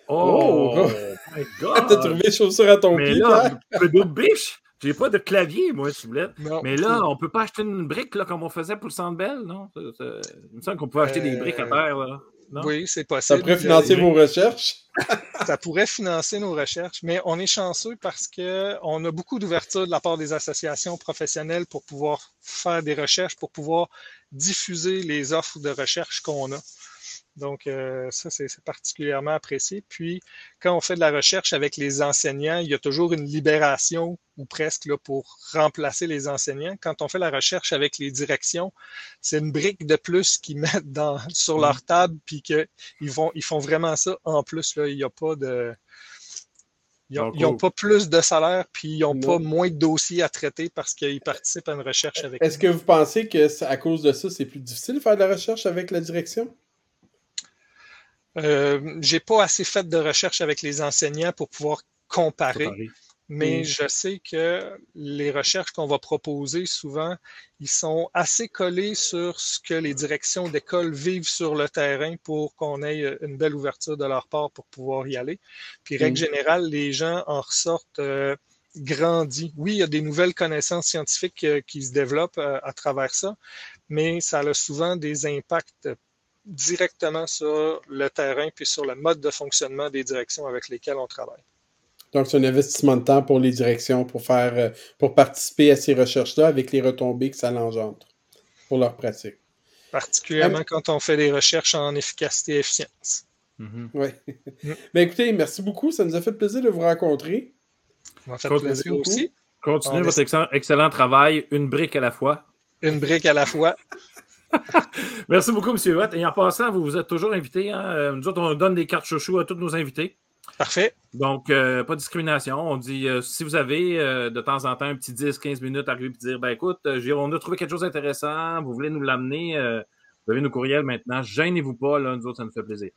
Oh, oh my God! [laughs] T'as trouvé chaussure à ton Mais pied, là, de biche! J'ai pas de clavier, moi, s'il vous plaît. Mais là, on peut pas acheter une brique là, comme on faisait pour le Centre Bell, non? Il me semble qu'on peut acheter des briques à terre, là. Oui, c'est possible. Ça pourrait financer vos recherches. [laughs] ça pourrait financer nos recherches, mais on est chanceux parce qu'on a beaucoup d'ouverture de la part des associations professionnelles pour pouvoir faire des recherches, pour pouvoir diffuser les offres de recherche qu'on a. Donc, euh, ça, c'est particulièrement apprécié. Puis, quand on fait de la recherche avec les enseignants, il y a toujours une libération ou presque là, pour remplacer les enseignants. Quand on fait la recherche avec les directions, c'est une brique de plus qu'ils [laughs] mettent dans, sur leur mm. table, puis qu'ils ils font vraiment ça en plus. Là, il n'y a pas de. Ils n'ont pas plus de salaire, puis ils n'ont pas moins de dossiers à traiter parce qu'ils participent à une recherche avec Est-ce que vous pensez que à cause de ça, c'est plus difficile de faire de la recherche avec la direction? Euh, j'ai pas assez fait de recherche avec les enseignants pour pouvoir comparer, mais mm. je sais que les recherches qu'on va proposer souvent, ils sont assez collés sur ce que les directions d'école vivent sur le terrain pour qu'on ait une belle ouverture de leur part pour pouvoir y aller. Puis, règle mm. générale, les gens en ressortent euh, grandis. Oui, il y a des nouvelles connaissances scientifiques euh, qui se développent à travers ça, mais ça a souvent des impacts directement sur le terrain puis sur le mode de fonctionnement des directions avec lesquelles on travaille. Donc, c'est un investissement de temps pour les directions pour faire euh, pour participer à ces recherches-là avec les retombées que ça engendre pour leur pratique. Particulièrement quand on fait des recherches en efficacité et efficience. Mm-hmm. Oui. Mm. Mais [laughs] écoutez, merci beaucoup. Ça nous a fait plaisir de vous rencontrer. Ça m'a fait plaisir aussi. Continuez votre excellent, travail, une brique à la fois. Une brique à la fois. [laughs] Merci beaucoup, M. Watt. Et en passant, vous, vous êtes toujours invité. Hein? Euh, nous autres, on donne des cartes chouchou à tous nos invités. Parfait. Donc, euh, pas de discrimination. On dit, euh, si vous avez de temps en temps un petit 10-15 minutes à arriver et dire, ben écoute, on a trouvé quelque chose d'intéressant, vous voulez nous l'amener, vous avez nos courriels maintenant. Gênez-vous pas, là, nous autres, ça nous fait plaisir.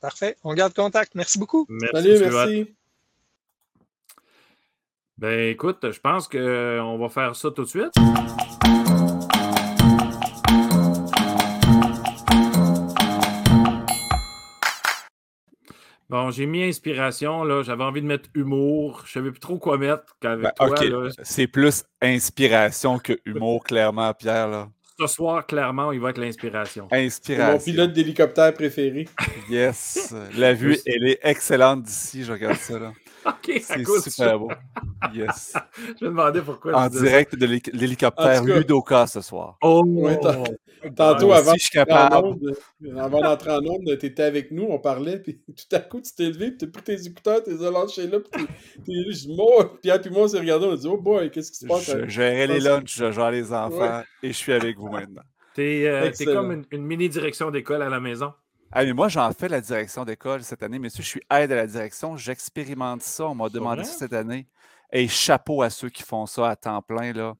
Parfait. On garde contact. Merci beaucoup. Merci, Salut, merci. Ben écoute, je pense qu'on va faire ça tout de suite. Bon, j'ai mis inspiration, là. J'avais envie de mettre humour. Je savais plus trop quoi mettre qu'avec ben, toi. C'est plus inspiration que humour, clairement, Pierre. Là. Ce soir, clairement, il va être l'inspiration. Inspiration. Mon pilote d'hélicoptère préféré. Yes. La vue, elle est excellente d'ici. Je regarde ça, là. [laughs] OK, c'est super beau. Yes. [laughs] je me demandais pourquoi. En direct de l'hélicoptère Ludoka ce soir. Oh! tantôt, avant, avant d'entrer en onde, tu étais avec nous, on parlait, puis [laughs] tout à coup, tu t'es levé, tu as pris tes écouteurs, tu les as lâchés là, puis tu moi, Pierre puis moi, on s'est regardé, on a dit, oh boy, qu'est-ce qui se passe? Je gérais les lunchs, je gère les enfants, et je suis avec vous maintenant. T'es euh, comme une mini-direction d'école à la maison. Ah, mais moi, j'en fais la direction d'école cette année. Monsieur, je suis aide à la direction. J'expérimente ça. On m'a demandé ça cette année. Et chapeau à ceux qui font ça à temps plein. Là.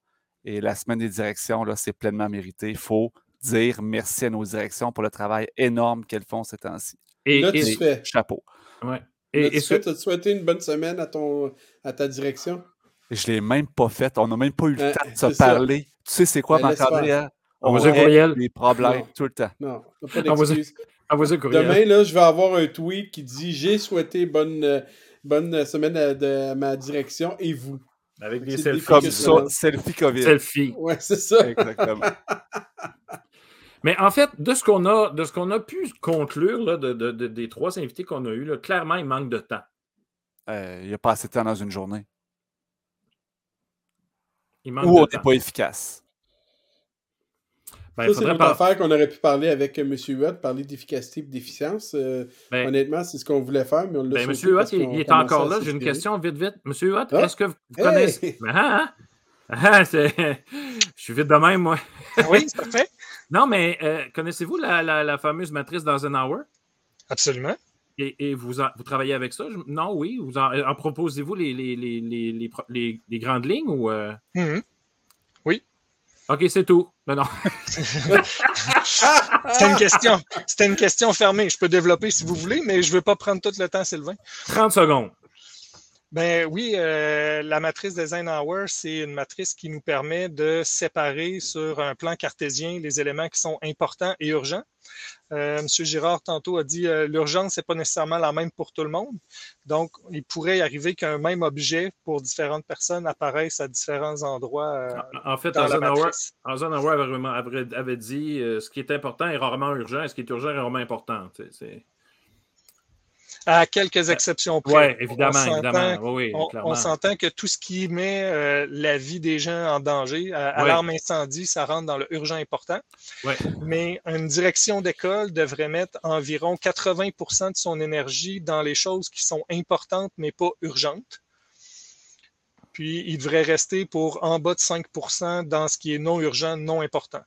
Et la semaine des directions, là, c'est pleinement mérité. Il faut dire merci à nos directions pour le travail énorme qu'elles font ces temps-ci. Et, là, tu fais. Chapeau. Ouais. Et, tu as souhaité une bonne semaine à, ton, à ta direction? Je ne l'ai même pas fait. On n'a même pas eu le temps de se parler. Tu sais, c'est quoi, ben, marc On, vous a. Des problèmes tout le temps. Non, pas d'excuses. Demain, là, je vais avoir un tweet qui dit J'ai souhaité bonne, bonne semaine à, de, ma direction et vous. Avec des selfies. Comme ça, selfie COVID. Selfie. Ouais, c'est ça. Exactement. [laughs] Mais en fait, de ce qu'on a, de ce qu'on a pu conclure là, de, de, des trois invités qu'on a eus, clairement, il manque de temps. Euh, il n'y a pas assez de temps dans une journée. Il manque Ou on n'est pas efficace. Ben, ça, c'est une affaire qu'on aurait pu parler avec M. Huot, parler d'efficacité et d'efficience. Euh, ben, honnêtement, c'est ce qu'on voulait faire, mais on l'a ben, M. Huot, il, est encore là. J'ai une question vite, vite. M. Huot, ah! est-ce que vous connaissez... [laughs] Ah, ah, [laughs] je suis vite de même, moi. oui, c'est parfait. [laughs] Non, mais euh, connaissez-vous la, la, fameuse matrice d'Eisenhower? Absolument. Et, et vous, vous travaillez avec ça? Non, oui. Vous en, en proposez-vous les, les, les, les, grandes lignes ou... Euh? Mm-hmm. OK, c'est tout. Non, non. [laughs] C'était une question. C'était une question fermée. Je peux développer si vous voulez, mais je ne veux pas prendre tout le temps, Sylvain. 30 secondes. Ben oui, euh, la matrice d'Eisenhower, c'est une matrice qui nous permet de séparer sur un plan cartésien les éléments qui sont importants et urgents. Euh, M. Girard, tantôt, a dit euh, l'urgence n'est pas nécessairement la même pour tout le monde. Donc, il pourrait arriver qu'un même objet pour différentes personnes apparaisse à différents endroits. Euh, en fait, Eisenhower, Eisenhower avait, avait, dit ce qui est important est rarement urgent et ce qui est urgent est rarement important. C'est à quelques exceptions près. Oui, évidemment, on évidemment. on, s'entend que tout ce qui met euh, la vie des gens en danger, alarme incendie, ça rentre dans le urgent important. Mais une direction d'école devrait mettre environ 80% de son énergie dans les choses qui sont importantes mais pas urgentes. Puis il devrait rester pour en bas de 5% dans ce qui est non urgent, non important.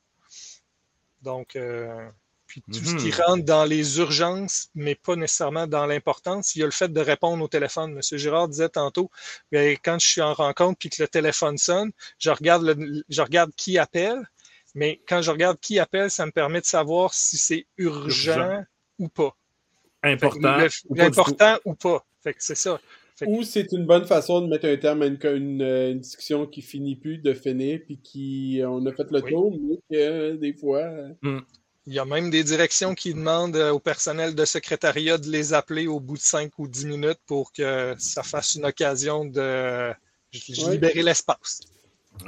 Donc, euh, puis tout ce qui mhm. rentre dans les urgences, mais pas nécessairement dans l'importance, il y a le fait de répondre au téléphone. Monsieur Girard disait tantôt, ben, quand je suis en rencontre puis que le téléphone sonne, je regarde, je regarde qui appelle, mais quand je regarde qui appelle, ça me permet de savoir si c'est urgent, ou pas. Important. important ou pas. Fait que c'est ça. Ou c'est une bonne façon de mettre un terme à une, discussion qui finit plus de finir, puis qui on a fait le tour, mais que des fois. Hmm. Il y a même des directions qui demandent euh, au personnel de secrétariat de les appeler au bout de 5 ou 10 minutes pour que ça fasse une occasion de libérer l'espace.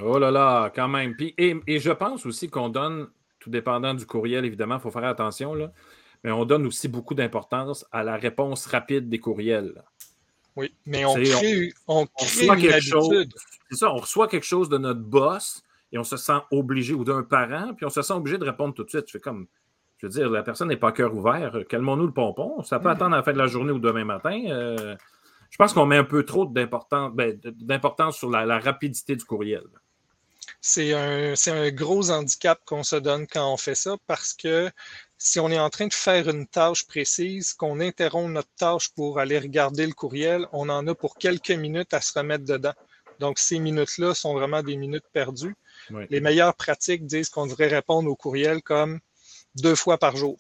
Oh là là, quand même. et, je pense aussi qu'on donne, tout dépendant du courriel, évidemment, il faut faire attention, là, mais on donne aussi beaucoup d'importance à la réponse rapide des courriels. Oui, mais on crée, on, une quelque chose. C'est ça, on reçoit quelque chose de notre boss et on se sent obligé, ou d'un parent, puis on se sent obligé de répondre tout de suite. Je fais comme, je veux dire, la personne n'est pas cœur ouvert. Calmons-nous le pompon. Ça peut mm. attendre à la fin de la journée ou demain matin. Euh, Je pense qu'on met un peu trop d'importance ben, sur la, rapidité du courriel. C'est un, un, gros handicap qu'on se donne quand on fait ça parce que si on est en train de faire une tâche précise, qu'on interrompt notre tâche pour aller regarder le courriel, on en a pour quelques minutes à se remettre dedans. Donc, ces minutes-là sont vraiment des minutes perdues. Les meilleures pratiques disent qu'on devrait répondre au courriel comme deux fois par jour,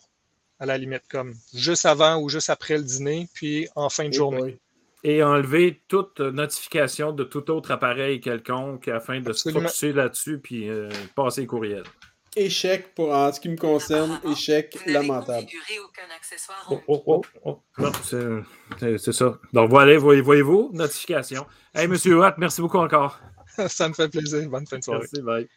à la limite, comme juste avant ou juste après le dîner, puis en fin de journée. Et enlever toute notification de tout autre appareil quelconque afin de se focusser là-dessus puis euh, passer le courriel. Échec pour en ce qui me concerne, échec lamentable. Oh, oh, oh, c'est ça. Donc voilà, voyez-vous, notification. Hey, monsieur Watt, merci beaucoup encore. [laughs] ça me fait plaisir. Bonne fin de soirée. Merci, bye.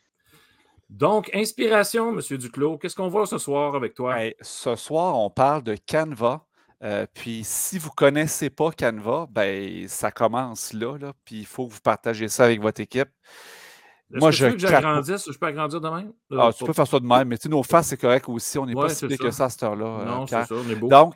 Donc, inspiration, Monsieur Duclos, qu'est-ce qu'on voit ce soir avec toi? ce soir, on parle de Canva. Euh, puis, si vous ne connaissez pas Canva, ben, ça commence là, là puis il faut que vous partagez ça avec votre équipe. Moi, je. Que j'agrandisse, je peux agrandir de même? Ah, tu peux faire ça de même, mais nos faces, c'est correct aussi. On n'est pas si que ça à cette heure-là. Non, euh, c'est ça, on est beau. Donc,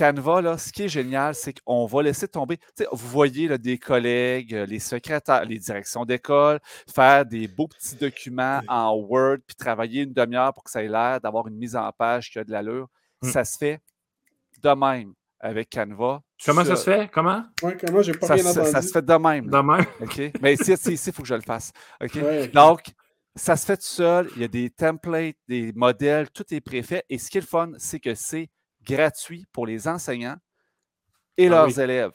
Canva, là, ce qui est génial, c'est qu'on va laisser tomber. Vous voyez là, des collègues, euh, les secrétaires, les directions d'école, faire des beaux petits documents en Word, puis travailler une demi-heure pour que ça ait l'air d'avoir une mise en page qui a de l'allure. Mmh. Ça se fait de même avec Canva. Comment ça se fait? Comment? Oui, comment? J'ai pas ça, bien entendu. Ça se fait de même. De même? [laughs] OK? Mais ici, il faut que je le fasse. OK? Donc, ça se fait tout seul. Il y a des templates, des modèles, tout est préfet. Et ce qui est le fun, c'est que c'est gratuit pour les enseignants et ah leurs élèves.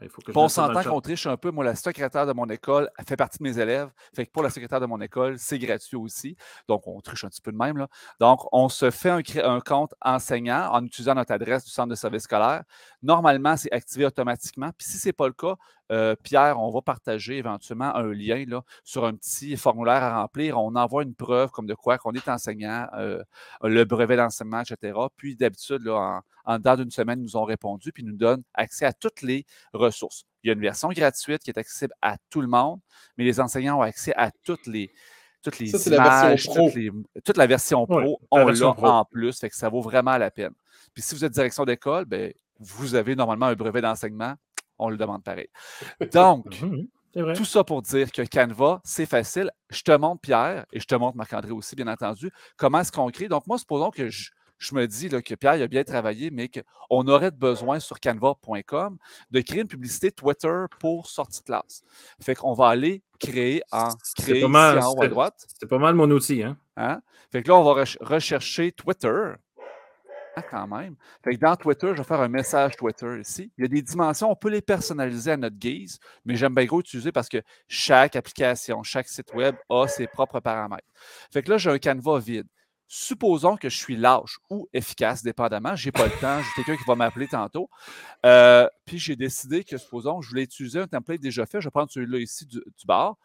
Il faut que on s'entend qu'on triche un peu. Moi, la secrétaire de mon école fait partie de mes élèves. Fait que pour la secrétaire de mon école, c'est gratuit aussi. Donc, on triche un petit peu de même. Là. Donc, on se fait un, un, compte enseignant en utilisant notre adresse du centre de service scolaire. Normalement, c'est activé automatiquement. Puis si ce n'est pas le cas, euh, Pierre, on va partager éventuellement un lien là, sur un petit formulaire à remplir. On envoie une preuve comme de quoi qu'on est enseignant, euh, le brevet d'enseignement, etc. Puis d'habitude, en, en dedans d'une semaine, ils nous ont répondu puis nous donnent accès à toutes les ressources. Il y a une version gratuite qui est accessible à tout le monde, mais les enseignants ont accès à toutes les, toutes les images, toute la version pro, on l'a en plus, fait que ça vaut vraiment la peine. Puis si vous êtes direction d'école, ben, vous avez normalement un brevet d'enseignement, on le demande pareil. Donc, [laughs] mmh, tout ça pour dire que Canva, c'est facile. Je te montre Pierre et je te montre Marc-André aussi, bien entendu, comment est-ce qu'on crée? Donc, moi, supposons que je, me dis que Pierre a bien travaillé, mais qu'on aurait besoin sur canva.com de créer une publicité Twitter pour sortie de classe. Fait qu'on va aller créer en créer en haut à droite. C'est pas mal mon outil. Hein? hein? Fait que là, on va rechercher Twitter quand même. Dans Twitter, je vais faire un message Twitter ici. Il y a des dimensions, on peut les personnaliser à notre guise, mais j'aime bien gros utiliser parce que chaque application, chaque site web a ses propres paramètres. Fait que là, j'ai un canevas vide. Supposons que je suis lâche ou efficace, dépendamment. Je n'ai pas le temps, j'ai quelqu'un qui va m'appeler tantôt. Euh, puis j'ai décidé que, supposons, je voulais utiliser un template déjà fait. Je vais prendre celui-là ici du, du bar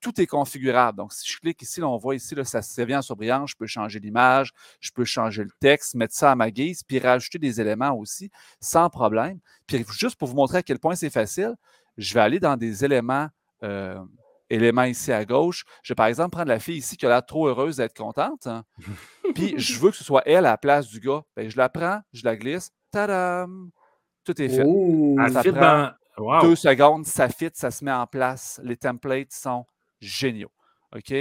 tout est configurable. Donc, si je clique ici, on voit ici, là, ça se vient sur brillant, je peux changer l'image, je peux changer le texte, mettre ça à ma guise, puis rajouter des éléments aussi, sans problème. Puis juste pour vous montrer à quel point c'est facile, je vais aller dans des éléments, euh, éléments ici à gauche. Je vais par exemple prendre la fille ici qui a l'air trop heureuse d'être contente. Hein. [laughs] puis je veux que ce soit elle à la place du gars. Bien, je la prends, je la glisse, tadam! Tout est fait. ça deux secondes, ça fit, ça se met en place. Les templates sont géniaux. OK?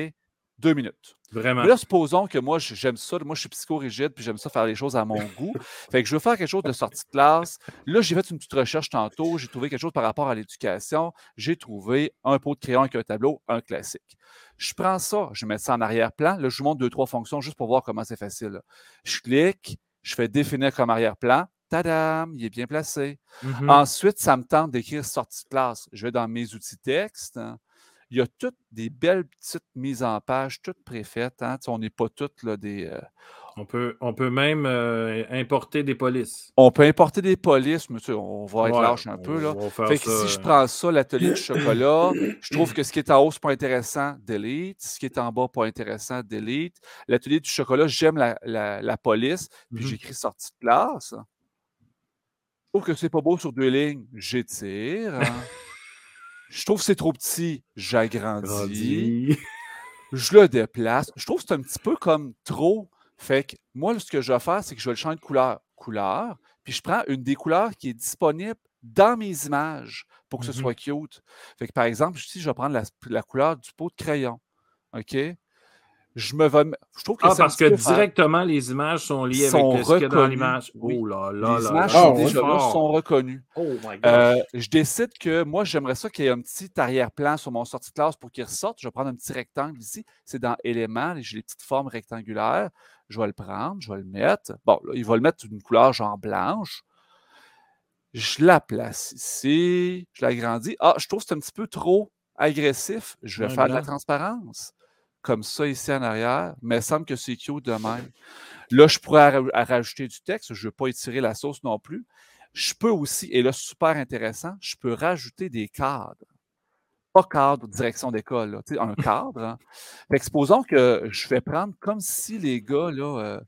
Deux minutes. Vraiment. là, supposons que moi, j'aime ça. Moi, je suis psychorigide, puis j'aime ça faire les choses à mon goût. [laughs] Fait que je veux faire quelque chose de sortie de classe. Là, j'ai fait une petite recherche tantôt. J'ai trouvé quelque chose par rapport à l'éducation. J'ai trouvé un pot de crayon avec un tableau, un classique. Je prends ça, je mets ça en arrière-plan. Là, je vous montre deux, trois fonctions juste pour voir comment c'est facile. Je clique, je fais définir comme arrière-plan. Tadam, il est bien placé. Mmh Ensuite, ça me tente d'écrire sortie de classe. Je vais dans mes outils texte. Hein. Il y a toutes des belles petites mises en page, toutes préfaites. Hein. on n'est pas toutes là, des. Euh, on, peut, on peut même euh, importer des polices. On peut importer des polices, monsieur. On va être lâche un peu. Là. Fait que si je prends ça, l'atelier du chocolat, je trouve que ce qui est en haut, c'est pas intéressant, delete. Ce qui est en bas, pas intéressant, delete. L'atelier du chocolat, j'aime la, la, police, puis mmh j'écris sortie de classe trouve que c'est pas beau sur deux lignes, j'étire. Hein. [laughs] je trouve que c'est trop petit, j'agrandis. je le déplace. Je trouve que c'est un petit peu comme trop. Fait que moi, ce que je vais faire, c'est que je vais le changer de couleur. Couleur. Puis je prends une des couleurs qui est disponible dans mes images pour que ce Mmh soit cute. Fait que, par exemple, si je vais prendre la, couleur du pot de crayon, OK? Je me vais. Je trouve que ah, parce que directement, les images sont liées avec ce qu'il y a dans l'image. Oh là là. Les images sont, déjà là, sont reconnues. Oh my euh, je décide que moi, j'aimerais ça qu'il y ait un petit arrière-plan sur mon sortie de classe pour qu'il ressorte. Je vais prendre un petit rectangle ici. C'est dans éléments. J'ai les petites formes rectangulaires. Je vais le prendre, je vais le mettre. Bon, là, il va le mettre d'une couleur genre blanche. Je la place ici, je l'agrandis. Ah, je trouve que c'est un petit peu trop agressif. Je vais faire de la transparence. Comme ça ici en arrière. Mais il semble que c'est cute de même. Là, je pourrais rajouter du texte. Je ne veux pas étirer la sauce non plus. Je peux aussi, et là, super intéressant, je peux rajouter des cadres. Pas cadre, direction d'école, un [laughs] cadre. Hein. Exposons que je vais prendre comme si les gars, là, euh,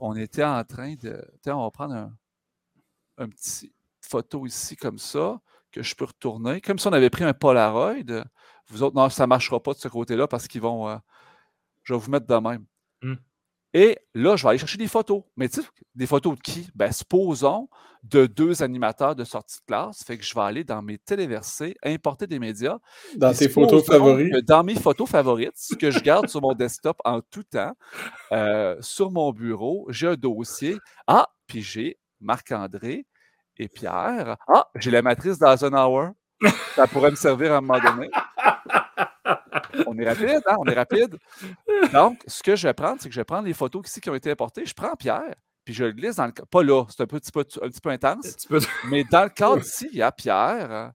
on était en train de. On va prendre un, un petit, photo ici comme ça, que je peux retourner, comme si on avait pris un Polaroid. Vous autres, non, ça ne marchera pas de ce côté-là parce qu'ils vont. Euh, je vais vous mettre de même. Mmh. Et là, je vais aller chercher des photos. Mais tu sais, des photos de qui? Ben, supposons de deux animateurs de sortie de classe. Fait que je vais aller dans mes téléversés, importer des médias. Dans tes photos favorites? Dans mes photos favorites, ce que je garde sur mon [laughs] desktop en tout temps, euh, sur mon bureau, j'ai un dossier. Ah, puis j'ai Marc-André, et Pierre. Ah, j'ai la matrice d'Eisenhower. Ça pourrait me servir à un moment donné. On est rapide, hein? On est rapide. Donc, ce que je vais prendre, c'est que je vais prendre les photos ici qui ont été importées. Je prends Pierre, puis je le glisse dans le Pas là, c'est un, petit peu, un petit peu intense. [laughs] Mais dans le cadre ici, il y a Pierre,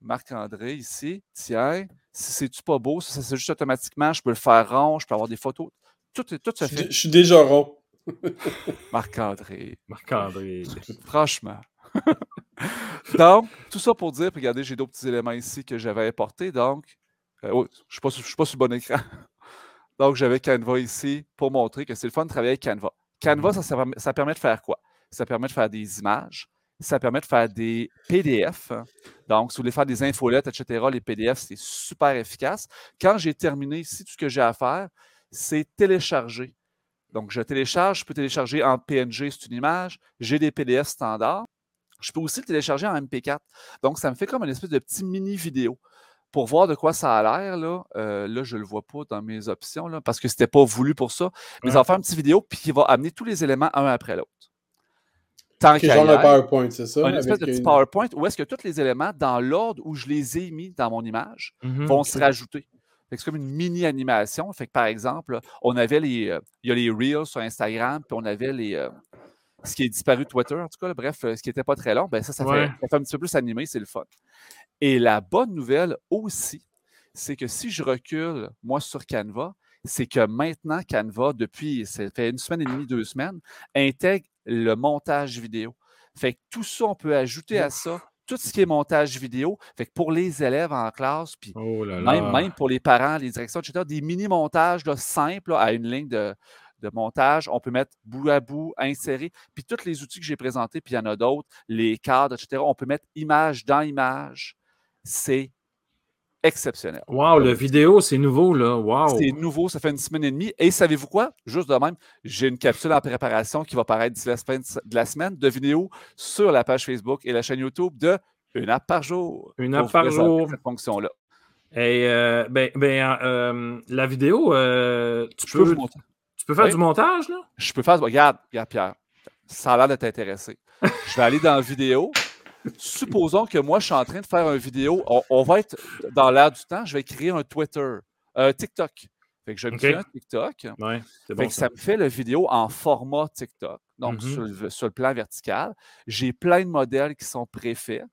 Marc-André ici. Tiens, si c'est-tu pas beau, ça, c'est juste automatiquement, je peux le faire rond, je peux avoir des photos. Tout, tout se fait. Je, je suis déjà rond. [laughs] Marc-André. Marc-André. Franchement. [laughs] donc, tout ça pour dire, regardez, j'ai d'autres petits éléments ici que j'avais apportés. Donc, euh, oh, je ne suis, pas sur le bon écran. [laughs] donc, j'avais Canva ici pour montrer que c'est le fun de travailler avec Canva. Canva, ça, ça, permet de faire quoi? Ça permet de faire des images, ça permet de faire des PDF. Donc, si vous voulez faire des infolettes, etc., les PDF, c'est super efficace. Quand j'ai terminé ici, tout ce que j'ai à faire, c'est télécharger. Donc, je télécharge, je peux télécharger en PNG, c'est une image. J'ai des PDF standards. Je peux aussi le télécharger en MP4. Donc, ça me fait comme une espèce de petit mini vidéo. Pour voir de quoi ça a l'air, là, euh, là je ne le vois pas dans mes options, là, parce que ce n'était pas voulu pour ça. Mais ça va faire une petite vidéo, puis qui va amener tous les éléments un après l'autre. Tant qu'il genre un PowerPoint, c'est ça? Un espèce de petit PowerPoint où est-ce que tous les éléments, dans l'ordre où je les ai mis dans mon image, mmh vont se rajouter. C'est comme une mini-animation. Fait que, par exemple, on avait les. Euh, il y a les Reels sur Instagram, puis on avait les, euh, ce qui est disparu de Twitter, en tout cas, bref, ce qui n'était pas très long, ben ça, ça, fait, un petit peu plus animé, c'est le fun. Et la bonne nouvelle aussi, c'est que si je recule, moi, sur Canva, c'est que maintenant, Canva, depuis, ça fait une semaine et demie, deux semaines, intègre le montage vidéo. Fait que tout ça, on peut ajouter à ça tout ce qui est montage vidéo. Fait que pour les élèves en classe, puis oh même, pour les parents, les directions, etc., des mini-montages simples à une ligne de, de montage. On peut mettre bout à bout, insérer. Puis tous les outils que j'ai présentés, puis il y en a d'autres, les cadres, etc. On peut mettre image dans image. C'est exceptionnel. Wow, le vidéo, c'est nouveau, là. Wow. C'est nouveau, ça fait une semaine et demie. Et savez-vous quoi? Juste de même, j'ai une capsule en préparation qui va paraître d'ici la fin de la semaine de vidéo sur la page Facebook et la chaîne YouTube de Une app par jour. Une app par jour. Cette fonction-là. Et euh, ben, ben euh, la vidéo, euh, tu peux faire du montage, là? Je peux faire. Regarde, regarde, Pierre. Ça a l'air de t'intéresser. [laughs] je vais aller dans la vidéo. Supposons que moi, je suis en train de faire une vidéo. On, va être dans l'air du temps. Je vais créer un Twitter, un TikTok. Fait que je me un TikTok. Ouais, fait que ça. me fait la vidéo en format TikTok, donc mm-hmm. sur, sur, le, plan vertical. J'ai plein de modèles qui sont préfaits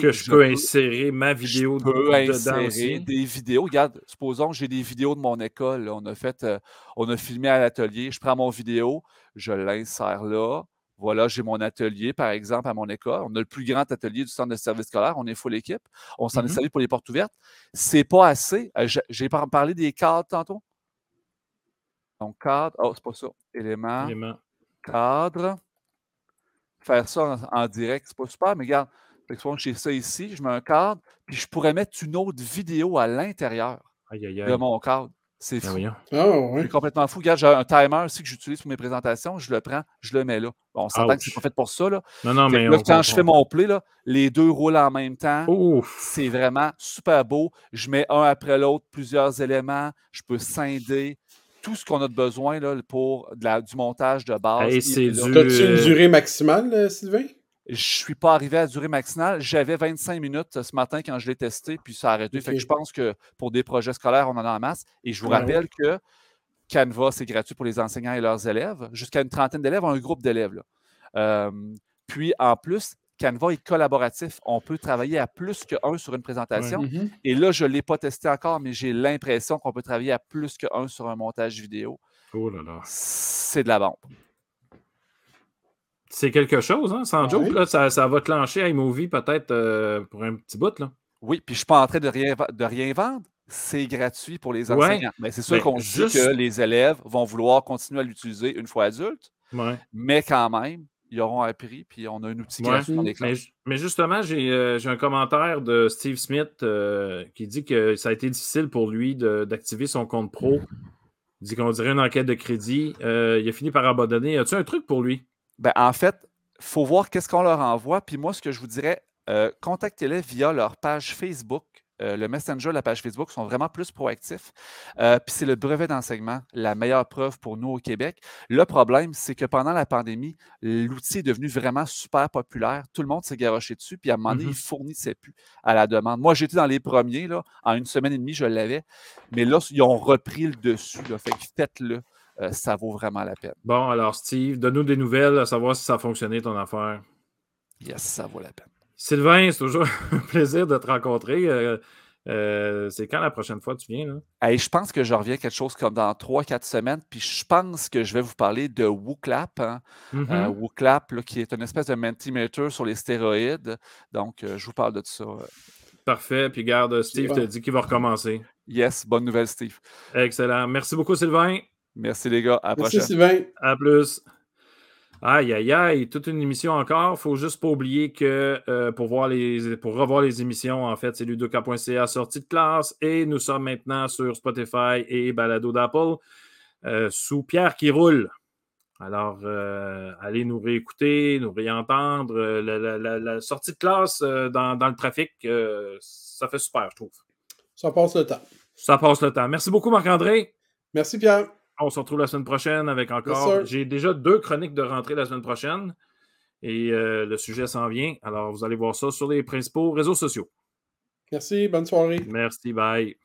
que je, peux insérer ma vidéo je peux insérer des vidéos. Regarde, supposons que j'ai des vidéos de mon école. On a fait, euh, on a filmé à l'atelier. Je prends mon vidéo, je l'insère là. Voilà, j'ai mon atelier, par exemple, à mon école. On a le plus grand atelier du centre de service scolaire. On est full équipe. On s'en est mm-hmm. servi pour les portes ouvertes. C'est pas assez. Euh, j'ai parlé des cadres tantôt. Donc, cadre. Oh, c'est pas ça. Élément. Cadre. Faire ça en, en direct, c'est pas super, mais regarde, j'ai ça ici, je mets un cadre, puis je pourrais mettre une autre vidéo à l'intérieur de mon cadre. C'est ben fou. Oh, C'est complètement fou. Regarde, j'ai un timer aussi que j'utilise pour mes présentations. Je le prends, je le mets là. Bon, on s'entend que c'est pas fait pour ça. Là. Non, non, mais quand je fais mon play, là, les deux roulent en même temps. C'est vraiment super beau. Je mets un après l'autre plusieurs éléments. Je peux scinder tout ce qu'on a besoin là, pour du montage de base. Hey, c'est du... As-tu une durée maximale, euh, Sylvain? Je ne suis pas arrivé à durée maximale. J'avais 25 minutes ce matin quand je l'ai testé, puis ça a arrêté. Fait que je pense que pour des projets scolaires, on en a en masse. Et je vous rappelle que Canva, c'est gratuit pour les enseignants et leurs élèves. Jusqu'à une trentaine d'élèves, un groupe d'élèves. Euh, puis en plus, Canva est collaboratif. On peut travailler à plus qu'un sur une présentation. Mm-hmm. Et là, je ne l'ai pas testé encore, mais j'ai l'impression qu'on peut travailler à plus qu'un sur un montage vidéo. Oh là là. C'est de la bombe. C'est quelque chose, hein, sans joke. Là, ça, ça, va clencher iMovie peut-être euh, pour un petit bout. Là. Oui, puis je ne suis pas en train de rien, de rien vendre. C'est gratuit pour les enseignants. Mais c'est sûr qu'on juste... dit que les élèves vont vouloir continuer à l'utiliser une fois adultes. Mais quand même, ils auront appris, puis on a un outil gratuit dans les classes. Mais, justement, euh, j'ai un commentaire de Steve Smith euh, qui dit que ça a été difficile pour lui d'activer son compte pro. Il dit qu'on dirait une enquête de crédit. il a fini par abandonner. As-tu un truc pour lui? Ben, en fait, il faut voir qu'est-ce qu'on leur envoie. Puis moi, ce que je vous dirais, euh, contactez-les via leur page Facebook. Euh, le Messenger, la page Facebook sont vraiment plus proactifs. Euh, puis c'est le brevet d'enseignement, la meilleure preuve pour nous au Québec. Le problème, c'est que pendant la pandémie, l'outil est devenu vraiment super populaire. Tout le monde s'est garoché dessus. Puis à un moment donné, il ne mm-hmm. fournissait plus à la demande. Moi, j'étais dans les premiers. Là, en une semaine et demie, je l'avais. Mais là, ils ont repris le dessus. Là, fait que faites-le. Euh, ça vaut vraiment la peine. Bon, alors Steve, donne-nous des nouvelles, à savoir si ça a fonctionné ton affaire. Yes, ça vaut la peine. Sylvain, c'est toujours [laughs] un plaisir de te rencontrer. Euh, euh, c'est quand la prochaine fois que tu viens? Là? je pense que je reviens quelque chose comme dans 3-4 semaines. Puis je pense que je vais vous parler de WooClap. Hein. Mm-hmm. WooClap, qui est une espèce de Mentimeter sur les stéroïdes. Donc, je vous parle de ça. Parfait. Puis garde, Steve te dit qu'il va recommencer. Yes, bonne nouvelle, Steve. Excellent. Merci beaucoup, Sylvain. Merci les gars. À la Merci Sylvain. À plus. Aïe, aïe, aïe, toute une émission encore. Il ne faut juste pas oublier que euh, pour, voir les, pour revoir les émissions, en fait, c'est ludoka.ca sortie de classe et nous sommes maintenant sur Spotify et Balado d'Apple euh, sous Pierre qui roule. Alors, euh, allez nous réécouter, nous réentendre. La, sortie de classe dans, dans, le trafic, ça fait super, je trouve. Ça passe le temps. Ça passe le temps. Merci beaucoup, Marc-André. Merci, Pierre. On se retrouve la semaine prochaine avec encore. J'ai déjà deux chroniques de rentrée la semaine prochaine. Et euh, le sujet s'en vient. Alors, vous allez voir ça sur les principaux réseaux sociaux. Merci. Bonne soirée. Merci. Bye.